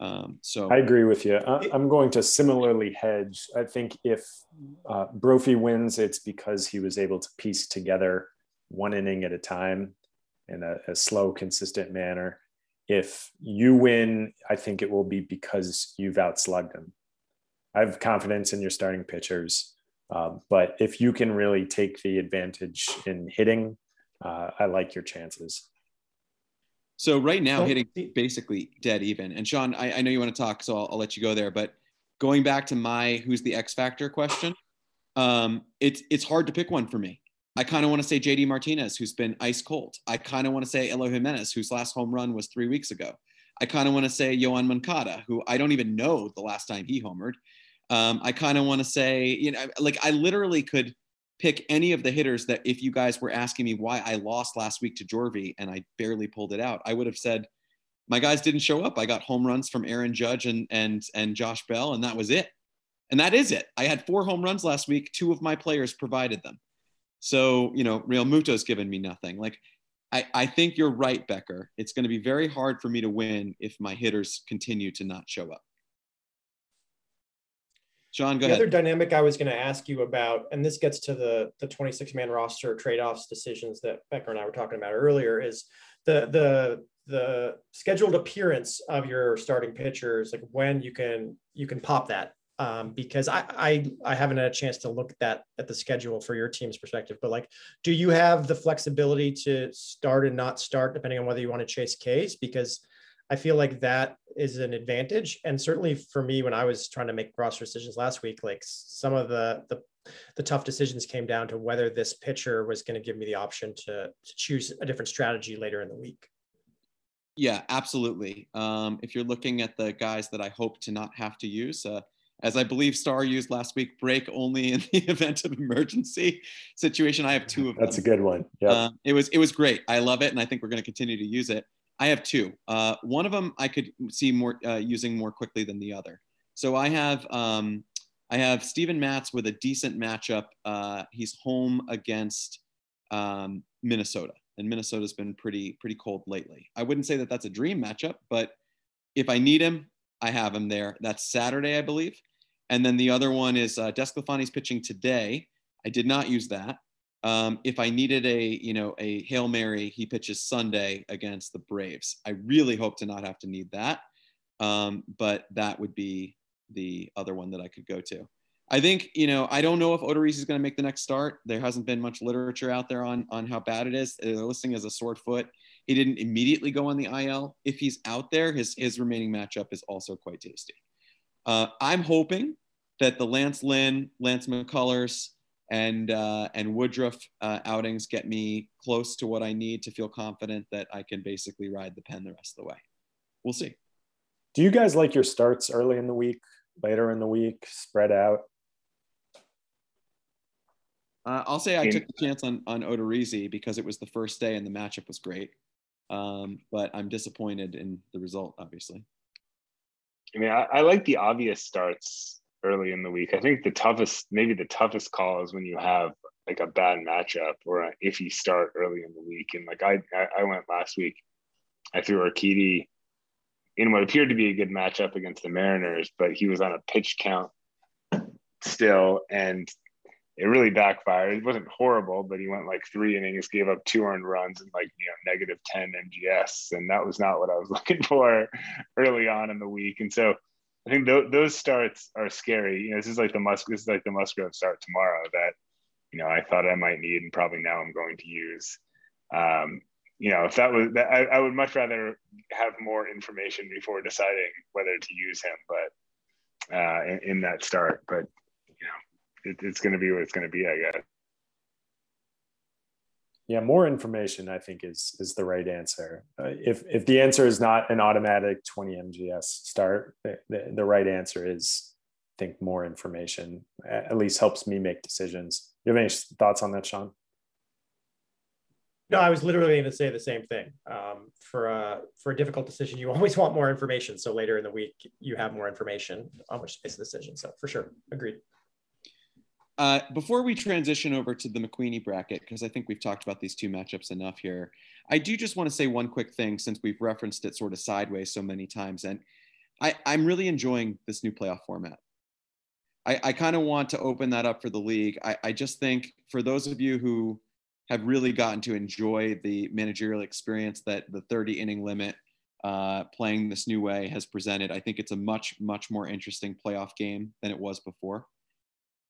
Um, so I agree with you. I'm going to similarly hedge. I think if uh, Brophy wins, it's because he was able to piece together one inning at a time in a, a slow, consistent manner. If you win, I think it will be because you've outslugged them. I have confidence in your starting pitchers, um, but if you can really take the advantage in hitting, uh, I like your chances. So right now, hitting basically dead even. And Sean, I, I know you want to talk, so I'll, I'll, let you go there. But going back to my who's the X factor question, um, it's it's hard to pick one for me. I kind of want to say JD Martinez, who's been ice cold. I kind of want to say Eloy Jimenez, whose last home run was three weeks ago. I kind of want to say Yoan Moncada, who I don't even know the last time he homered. Um, I kind of want to say, you know, like I literally could pick any of the hitters that if you guys were asking me why I lost last week to Jorvi and I barely pulled it out, I would have said my guys didn't show up. I got home runs from Aaron Judge and and and Josh Bell, and that was it. And that is it. I had four home runs last week. Two of my players provided them. So, you know, Realmuto's given me nothing. Like I, I think you're right, Becker. It's going to be very hard for me to win if my hitters continue to not show up. John, go ahead. the ahead. other dynamic I was going to ask you about, and this gets to the the 26 man roster trade offs decisions that Becker and I were talking about earlier, is the the the scheduled appearance of your starting pitchers, like when you can you can pop that. Um, because I, I I haven't had a chance to look at that at the schedule for your team's perspective, but like, do you have the flexibility to start and not start depending on whether you want to chase Ks? Because I feel like that is an advantage. And certainly for me, when I was trying to make roster decisions last week, like some of the the, the tough decisions came down to whether this pitcher was going to give me the option to, to choose a different strategy later in the week. Yeah, absolutely. Um, if you're looking at the guys that I hope to not have to use, uh, as I believe Starr used last week, break only in the event of emergency situation. I have two of That's them. a good one. Yeah, uh, it was it was great. I love it, and I think we're going to continue to use it. I have two. Uh, one of them I could see more uh, using more quickly than the other. So I have um, I have Stephen Matz with a decent matchup. Uh, he's home against um, Minnesota, and Minnesota's been pretty pretty cold lately. I wouldn't say that that's a dream matchup, but if I need him, I have him there. That's Saturday, I believe. And then the other one is uh, DeSclafani's pitching today. I did not use that. Um, if I needed a, you know, a Hail Mary, he pitches Sunday against the Braves. I really hope to not have to need that. Um, but that would be the other one that I could go to. I think, you know, I don't know if Odorizzi is going to make the next start. There hasn't been much literature out there on, on how bad it is. They're listing as a sore foot. He didn't immediately go on the IL. If he's out there, his, his remaining matchup is also quite tasty. Uh, I'm hoping that the Lance Lynn, Lance McCullers, and uh, and Woodruff uh, outings get me close to what I need to feel confident that I can basically ride the pen the rest of the way. We'll see. Do you guys like your starts early in the week, later in the week, spread out? Uh, I'll say I took the chance on on Odorizzi because it was the first day and the matchup was great. Um, but I'm disappointed in the result, obviously. I mean, I, I like the obvious starts early in the week. I think the toughest, maybe the toughest call is when you have like a bad matchup or if you start early in the week. And like I, I went last week, I threw Urquidy in what appeared to be a good matchup against the Mariners, but he was on a pitch count still, and it really backfired. It wasn't horrible, but he went like three innings, gave up two earned runs and like you know negative ten MGS, and that was not what I was looking for early on in the week. And so I think th- those starts are scary. You know, this is like the Musk. This is like the Musgrove start tomorrow that you know I thought I might need, and probably now I'm going to use. Um, you know, if that was, that, I, I would much rather have more information before deciding whether to use him. But uh, in, in that start, but it, it's going to be what it's going to be, I guess. Yeah, more information I think is is the right answer. Uh, if if the answer is not an automatic 20 MGS start, the, the, the right answer is I think more information at least helps me make decisions. You have any thoughts on that, Sean? No, I was literally going to say the same thing. Um, for a for a difficult decision, you always want more information. So later in the week, you have more information on which to base the decision. So for sure, agreed. Uh, before we transition over to the McQueenie bracket, because I think we've talked about these two matchups enough here, I do just want to say one quick thing since we've referenced it sort of sideways so many times. And I, I'm really enjoying this new playoff format. I, I kind of want to open that up for the league. I, I just think for those of you who have really gotten to enjoy the managerial experience that the 30 inning limit uh, playing this new way has presented, I think it's a much, much more interesting playoff game than it was before.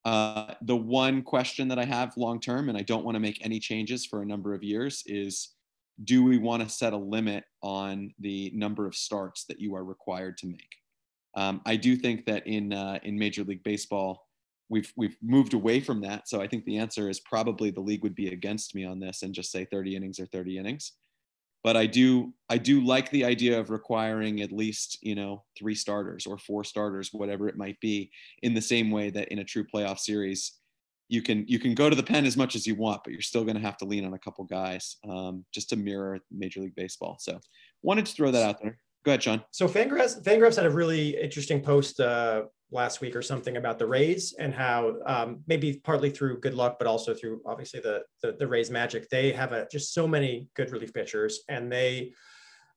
Uh, the one question that I have long term, and I don't want to make any changes for a number of years, is do we want to set a limit on the number of starts that you are required to make? Um, I do think that in uh, in Major League Baseball, we've we've moved away from that. So I think the answer is probably the league would be against me on this and just say 30 innings or 30 innings but I do I do like the idea of requiring at least you know three starters or four starters, whatever it might be, in the same way that in a true playoff series, you can you can go to the pen as much as you want, but you're still going to have to lean on a couple guys um, just to mirror Major League Baseball. So wanted to throw that out there. Go ahead, Sean. So Fangraphs Fangraphs had a really interesting post uh, last week or something about the Rays and how um, maybe partly through good luck, but also through obviously the, the, the Rays magic, they have a, just so many good relief pitchers and they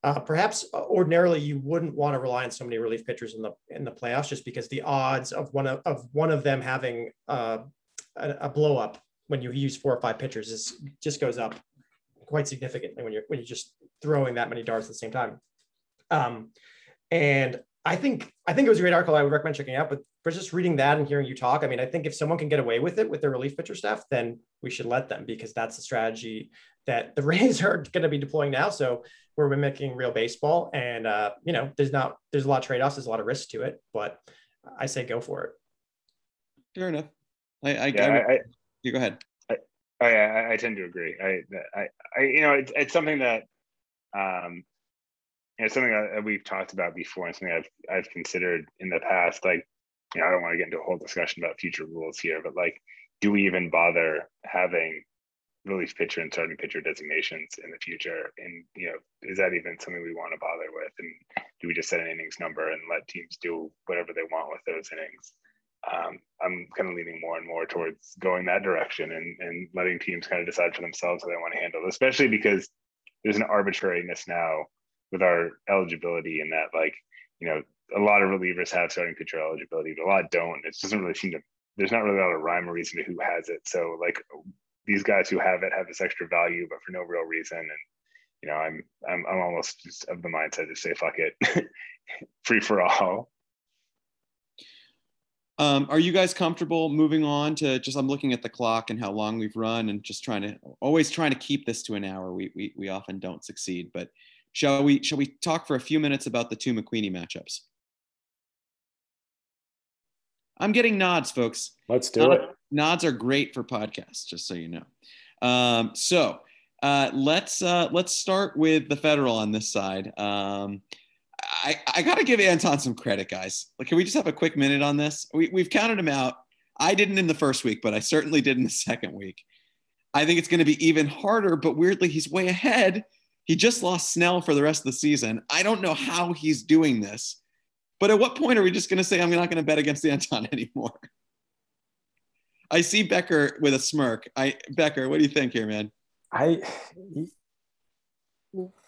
uh, perhaps ordinarily you wouldn't want to rely on so many relief pitchers in the in the playoffs just because the odds of one of, of one of them having uh, a, a blow up when you use four or five pitchers is just goes up quite significantly when you're when you're just throwing that many darts at the same time. Um, and I think I think it was a great article. I would recommend checking out. But for just reading that and hearing you talk, I mean, I think if someone can get away with it with their relief pitcher staff, then we should let them because that's the strategy that the Rays are going to be deploying now. So we're mimicking real baseball, and uh, you know, there's not there's a lot of trade offs, there's a lot of risk to it, but I say go for it. Fair enough. I, I, yeah, I, I you go ahead. I, I, I tend to agree. I, I, I you know, it's, it's something that um, know, something that we've talked about before and something I've I've considered in the past. Like, you know, I don't want to get into a whole discussion about future rules here, but like, do we even bother having relief pitcher and starting pitcher designations in the future? And you know, is that even something we want to bother with? And do we just set an innings number and let teams do whatever they want with those innings? Um, I'm kind of leaning more and more towards going that direction and, and letting teams kind of decide for themselves how they want to handle it, especially because there's an arbitrariness now with our eligibility and that like you know a lot of relievers have starting pitcher eligibility but a lot don't. It doesn't really seem to there's not really a lot of rhyme or reason to who has it. So like these guys who have it have this extra value but for no real reason. And you know i'm i'm, I'm almost just of the mindset to say fuck it. Free for all. Um, are you guys comfortable moving on to just i'm looking at the clock and how long we've run and just trying to always trying to keep this to an hour. We we, we often don't succeed but Shall we shall we talk for a few minutes about the two McQueenie matchups? I'm getting nods, folks. Let's do it. Nods are great for podcasts, just so you know. Um, so uh, let's uh, let's start with the federal on this side. Um, I, I got to give Anton some credit, guys. Like, can we just have a quick minute on this? We, we've counted him out. I didn't in the first week, but I certainly did in the second week. I think it's going to be even harder, but weirdly, he's way ahead he just lost Snell for the rest of the season. I don't know how he's doing this. But at what point are we just going to say, I'm not going to bet against Anton anymore? I see Becker with a smirk. I Becker, what do you think here, man? I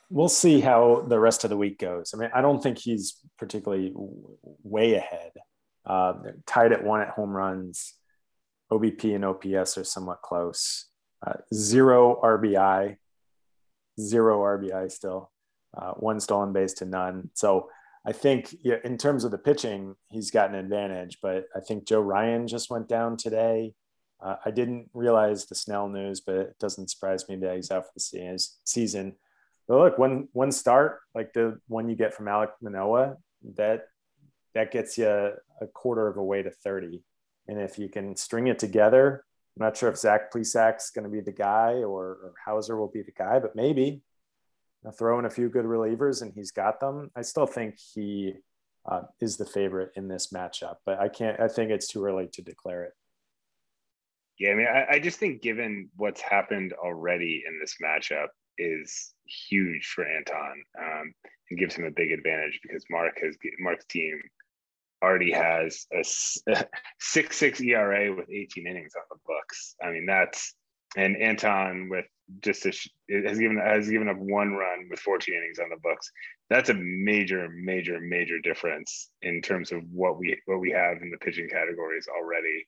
we'll see how the rest of the week goes. I mean, I don't think he's particularly way ahead. Uh, tied at one at home runs. OBP and OPS are somewhat close. Uh, zero RBI zero RBI still, uh, one stolen base to none. So I think yeah, in terms of the pitching, he's got an advantage. But I think Joe Ryan just went down today. Uh, I didn't realize the Snell news, but it doesn't surprise me that he's out for the season. But look, one one start like the one you get from Alec Manoah, that that gets you a quarter of a way to thirty. And if you can string it together, I'm not sure if Zach Plesac's going to be the guy or, or Houser will be the guy, but maybe throw in a few good relievers and he's got them. I still think he uh, is the favorite in this matchup, but I can't, I think it's too early to declare it. Yeah, I mean, I, I just think given what's happened already in this matchup is huge for Anton um, and gives him a big advantage because Mark has Mark's team already has a six six ERA with 18 innings on the books. I mean, that's and Anton with just a, has given has given up one run with 14 innings on the books. That's a major, major, major difference in terms of what we what we have in the pitching categories already.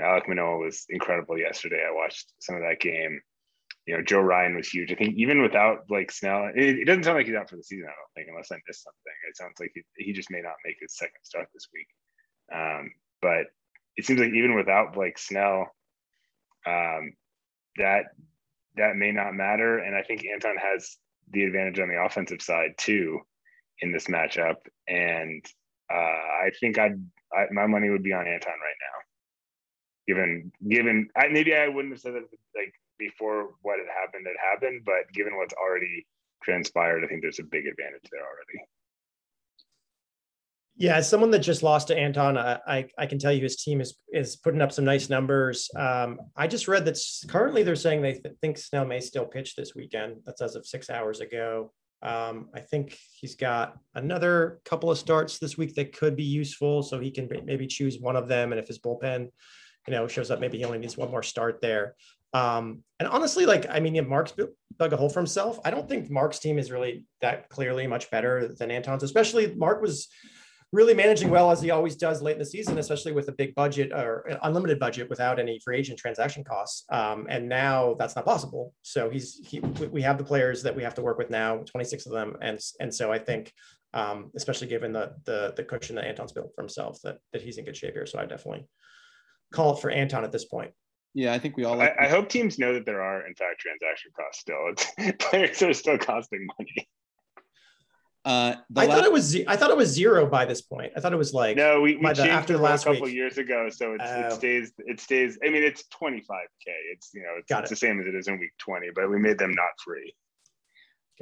Alek Manoah was incredible yesterday. I watched some of that game. You know, Joe Ryan was huge. I think even without like Snell, it, it doesn't sound like he's out for the season. I don't think, unless I missed something. It sounds like he, he just may not make his second start this week. Um, but it seems like even without like Snell, um, that that may not matter. And I think Anton has the advantage on the offensive side too in this matchup. And uh, I think I'd I, my money would be on Anton right now. Given given I, maybe I wouldn't have said that like before what had happened had happened, but given what's already transpired, I think there's a big advantage there already. Yeah, as someone that just lost to Anton, I, I can tell you his team is is putting up some nice numbers. Um, I just read that currently they're saying they th- think Snell may still pitch this weekend. That's as of six hours ago. Um, I think he's got another couple of starts this week that could be useful, so he can maybe choose one of them. And if his bullpen, you know, shows up, maybe he only needs one more start there. Um, and honestly, like I mean, if Mark's dug a hole for himself, I don't think Mark's team is really that clearly much better than Anton's. Especially Mark was really managing well as he always does late in the season, especially with a big budget or unlimited budget without any free agent transaction costs. Um, and now that's not possible. So he's he, we have the players that we have to work with now, 26 of them, and and so I think, um, especially given the the the cushion that Anton's built for himself, that that he's in good shape here. So I definitely call it for Anton at this point. Yeah, I think we all. Like I, I, hope teams know that there are, in fact, transaction costs still. It's, players are still costing money. Uh, I last- thought it was I thought it was zero by this point. I thought it was like no, we, we changed the, after the last a couple week. years ago, so it oh. stays it stays. I mean, it's twenty five k. It's you know it's, it's it. the same as it is in week twenty, but we made them not free.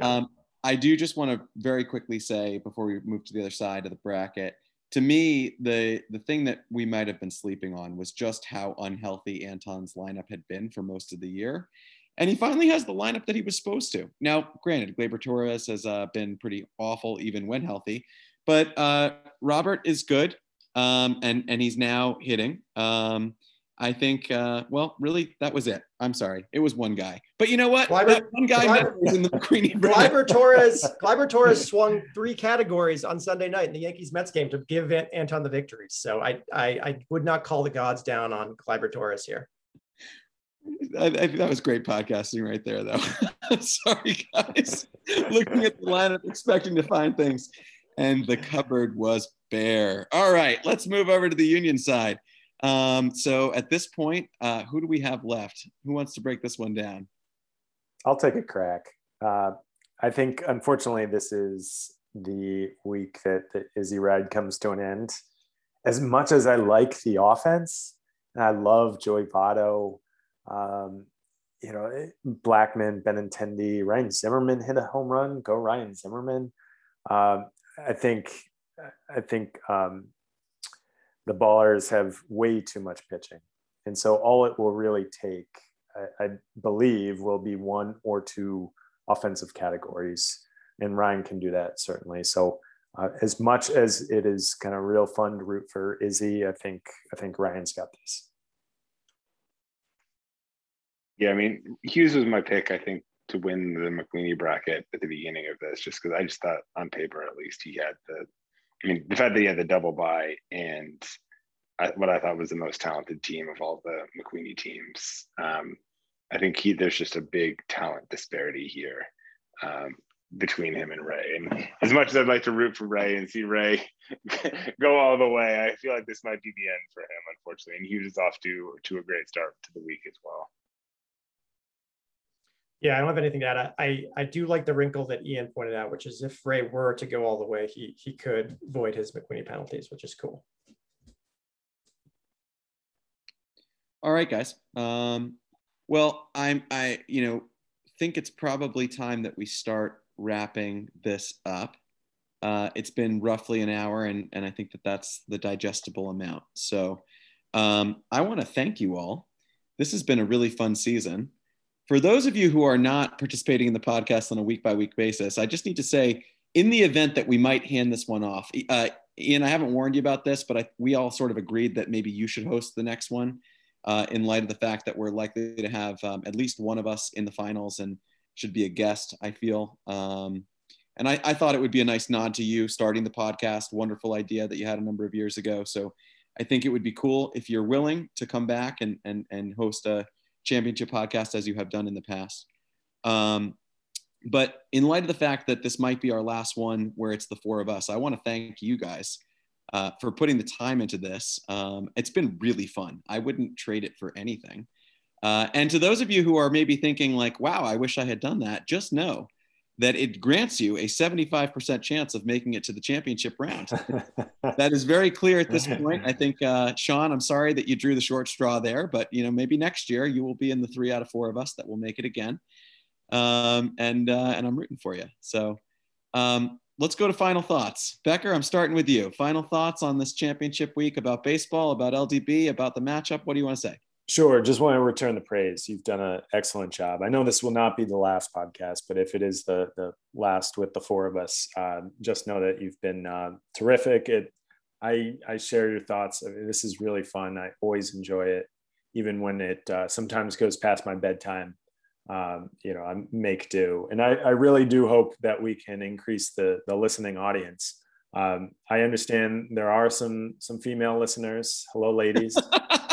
Um, I do just want to very quickly say before we move to the other side of the bracket. To me, the the thing that we might have been sleeping on was just how unhealthy Anton's lineup had been for most of the year. And he finally has the lineup that he was supposed to. Now, granted, Gleyber Torres has uh, been pretty awful even when healthy, but uh, Robert is good, um, and and he's now hitting. Um, I think. Uh, well, really, that was it. I'm sorry, it was one guy. But you know what? Gleyber, one guy Gleyber, in the McQueenie. Gleyber Torres. Gleyber Torres swung three categories on Sunday night in the Yankees Mets game to give Anton the victory. So I, I I would not call the gods down on Gleyber Torres here. I, I, that was great podcasting right there, though. Sorry, guys. Looking at the lineup, expecting to find things, and the cupboard was bare. All right, let's move over to the Union side. Um, so at this point, uh, who do we have left? Who wants to break this one down? I'll take a crack. Uh, I think, unfortunately, this is the week that the Izzy ride comes to an end. As much as I like the offense, and I love Joey Votto um, you know, eh, Blackmon, Benintendi, Ryan Zimmerman hit a home run. Go Ryan Zimmerman. Um, I think I think um, the ballers have way too much pitching, and so all it will really take, I, I believe, will be one or two offensive categories, and Ryan can do that certainly. So. Uh, as much as it is kind of real fun to root for Izzy, I think I think Ryan's got this. Yeah, I mean, Hughes was my pick, I think, to win the McQueenie bracket at the beginning of this, just because I just thought on paper, at least, he had the, I mean, the fact that he had the double bye and I, what I thought was the most talented team of all the McQueenie teams. Um, I think he, there's just a big talent disparity here um, between him and Ray. And as much as I'd like to root for Ray and see Ray go all the way, I feel like this might be the end for him, unfortunately. And Hughes is off to to a great start to the week as well. Yeah, I don't have anything to add. I, I do like the wrinkle that Ian pointed out, which is if Ray were to go all the way, he he could void his McQueenie penalties, which is cool. All right, guys. Um, well, I'm I you know think it's probably time that we start wrapping this up. Uh, it's been roughly an hour, and and I think that that's the digestible amount. So um, I want to thank you all. This has been a really fun season. For those of you who are not participating in the podcast on a week by week basis, I just need to say, in the event that we might hand this one off, uh, Ian, I haven't warned you about this, but I, we all sort of agreed that maybe you should host the next one uh, in light of the fact that we're likely to have um, at least one of us in the finals and should be a guest, I feel. Um, and I, I, thought it would be a nice nod to you starting the podcast. Wonderful idea that you had a number of years ago. So I think it would be cool if you're willing to come back and, and, and host a championship podcast as you have done in the past. Um, but in light of the fact that this might be our last one where it's the four of us, I want to thank you guys uh, for putting the time into this. Um, it's been really fun. I wouldn't trade it for anything. Uh, and to those of you who are maybe thinking like, wow, I wish I had done that, just know that it grants you a 75% chance of making it to the championship round. that is very clear at this point. I think, uh, Sean, I'm sorry that you drew the short straw there, but you know, maybe next year you will be in the three out of four of us that will make it again. Um, and, uh, and I'm rooting for you. So um, let's go to final thoughts. Becker, I'm starting with you. Final thoughts on this championship week about baseball, about LDB, about the matchup. What do you want to say? Sure. Just want to return the praise. You've done an excellent job. I know this will not be the last podcast, but if it is the the last with the four of us, uh, just know that you've been uh, terrific. It, I I share your thoughts. I mean, this is really fun. I always enjoy it, even when it uh, sometimes goes past my bedtime um, you know, I make do. And I, I really do hope that we can increase the, the listening audience. Um, I understand there are some some female listeners. Hello, ladies.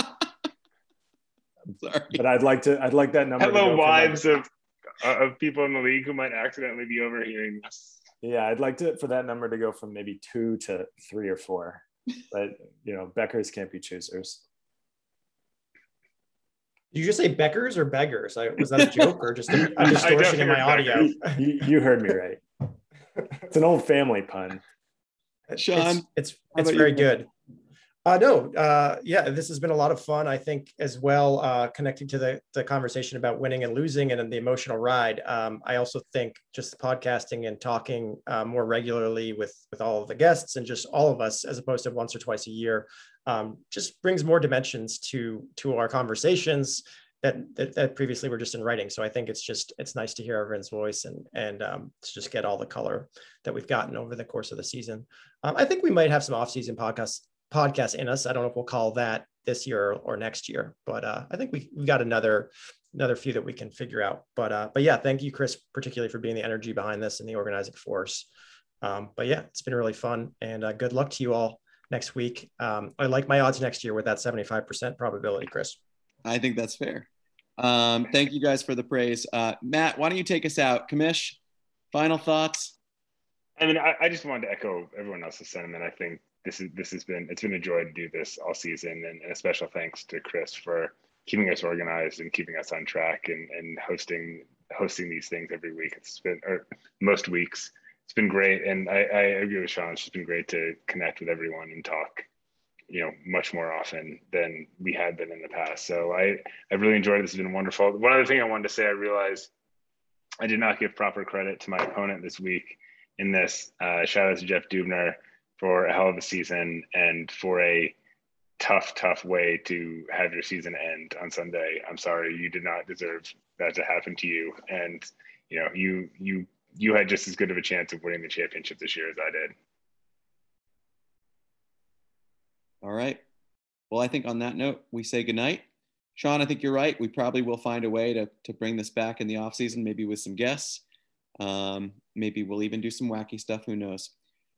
Sorry. But I'd like to I'd like that number. Hello, wives of uh, of people in the league who might accidentally be overhearing this. Yeah, I'd like to for that number to go from maybe two to three or four. But you know, Beckers can't be choosers. Did you just say Beckers or beggars? I, was that a joke or just a, a distortion in my audio? You, you, heard me right. It's an old family pun. Sean, it's it's, it's very you? good. Uh, no, uh, yeah, this has been a lot of fun. I think as well, uh, connecting to the, the conversation about winning and losing and the emotional ride. Um, I also think just podcasting and talking uh, more regularly with with all of the guests and just all of us, as opposed to once or twice a year, um, just brings more dimensions to to our conversations that, that, that previously were just in writing. So I think it's just it's nice to hear everyone's voice and and um, to just get all the color that we've gotten over the course of the season. Um, I think we might have some off season podcasts podcast in us. I don't know if we'll call that this year or next year, but uh, I think we we got another another few that we can figure out. But uh, but yeah, thank you, Chris, particularly for being the energy behind this and the organizing force. Um, but yeah, it's been really fun, and uh, good luck to you all next week. Um, I like my odds next year with that seventy five percent probability, Chris. I think that's fair. Um, thank you guys for the praise, uh, Matt. Why don't you take us out, Commish? Final thoughts. I mean, I, I just wanted to echo everyone else's sentiment. I think this is this has been it's been a joy to do this all season, and, and a special thanks to Chris for keeping us organized and keeping us on track and, and hosting hosting these things every week. It's been or most weeks. It's been great, and I, I agree with Sean. It's just been great to connect with everyone and talk, you know, much more often than we had been in the past. So I I really enjoyed it. This has been wonderful. One other thing I wanted to say, I realized I did not give proper credit to my opponent this week in this. Uh, shout out to Jeff Dubner for a hell of a season and for a tough, tough way to have your season end on Sunday. I'm sorry, you did not deserve that to happen to you. And you know, you you you had just as good of a chance of winning the championship this year as I did. All right. Well, I think on that note, we say goodnight. Sean, I think you're right. We probably will find a way to, to bring this back in the off season, maybe with some guests. Um, maybe we'll even do some wacky stuff. Who knows?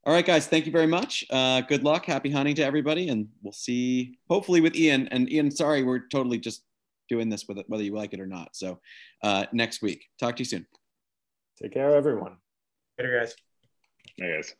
All right, guys, thank you very much. Uh, good luck. Happy hunting to everybody. And we'll see hopefully with Ian. And Ian, sorry, we're totally just doing this with it, whether you like it or not. So uh, next week. Talk to you soon. Take care, everyone. Later, guys. Hey, guys.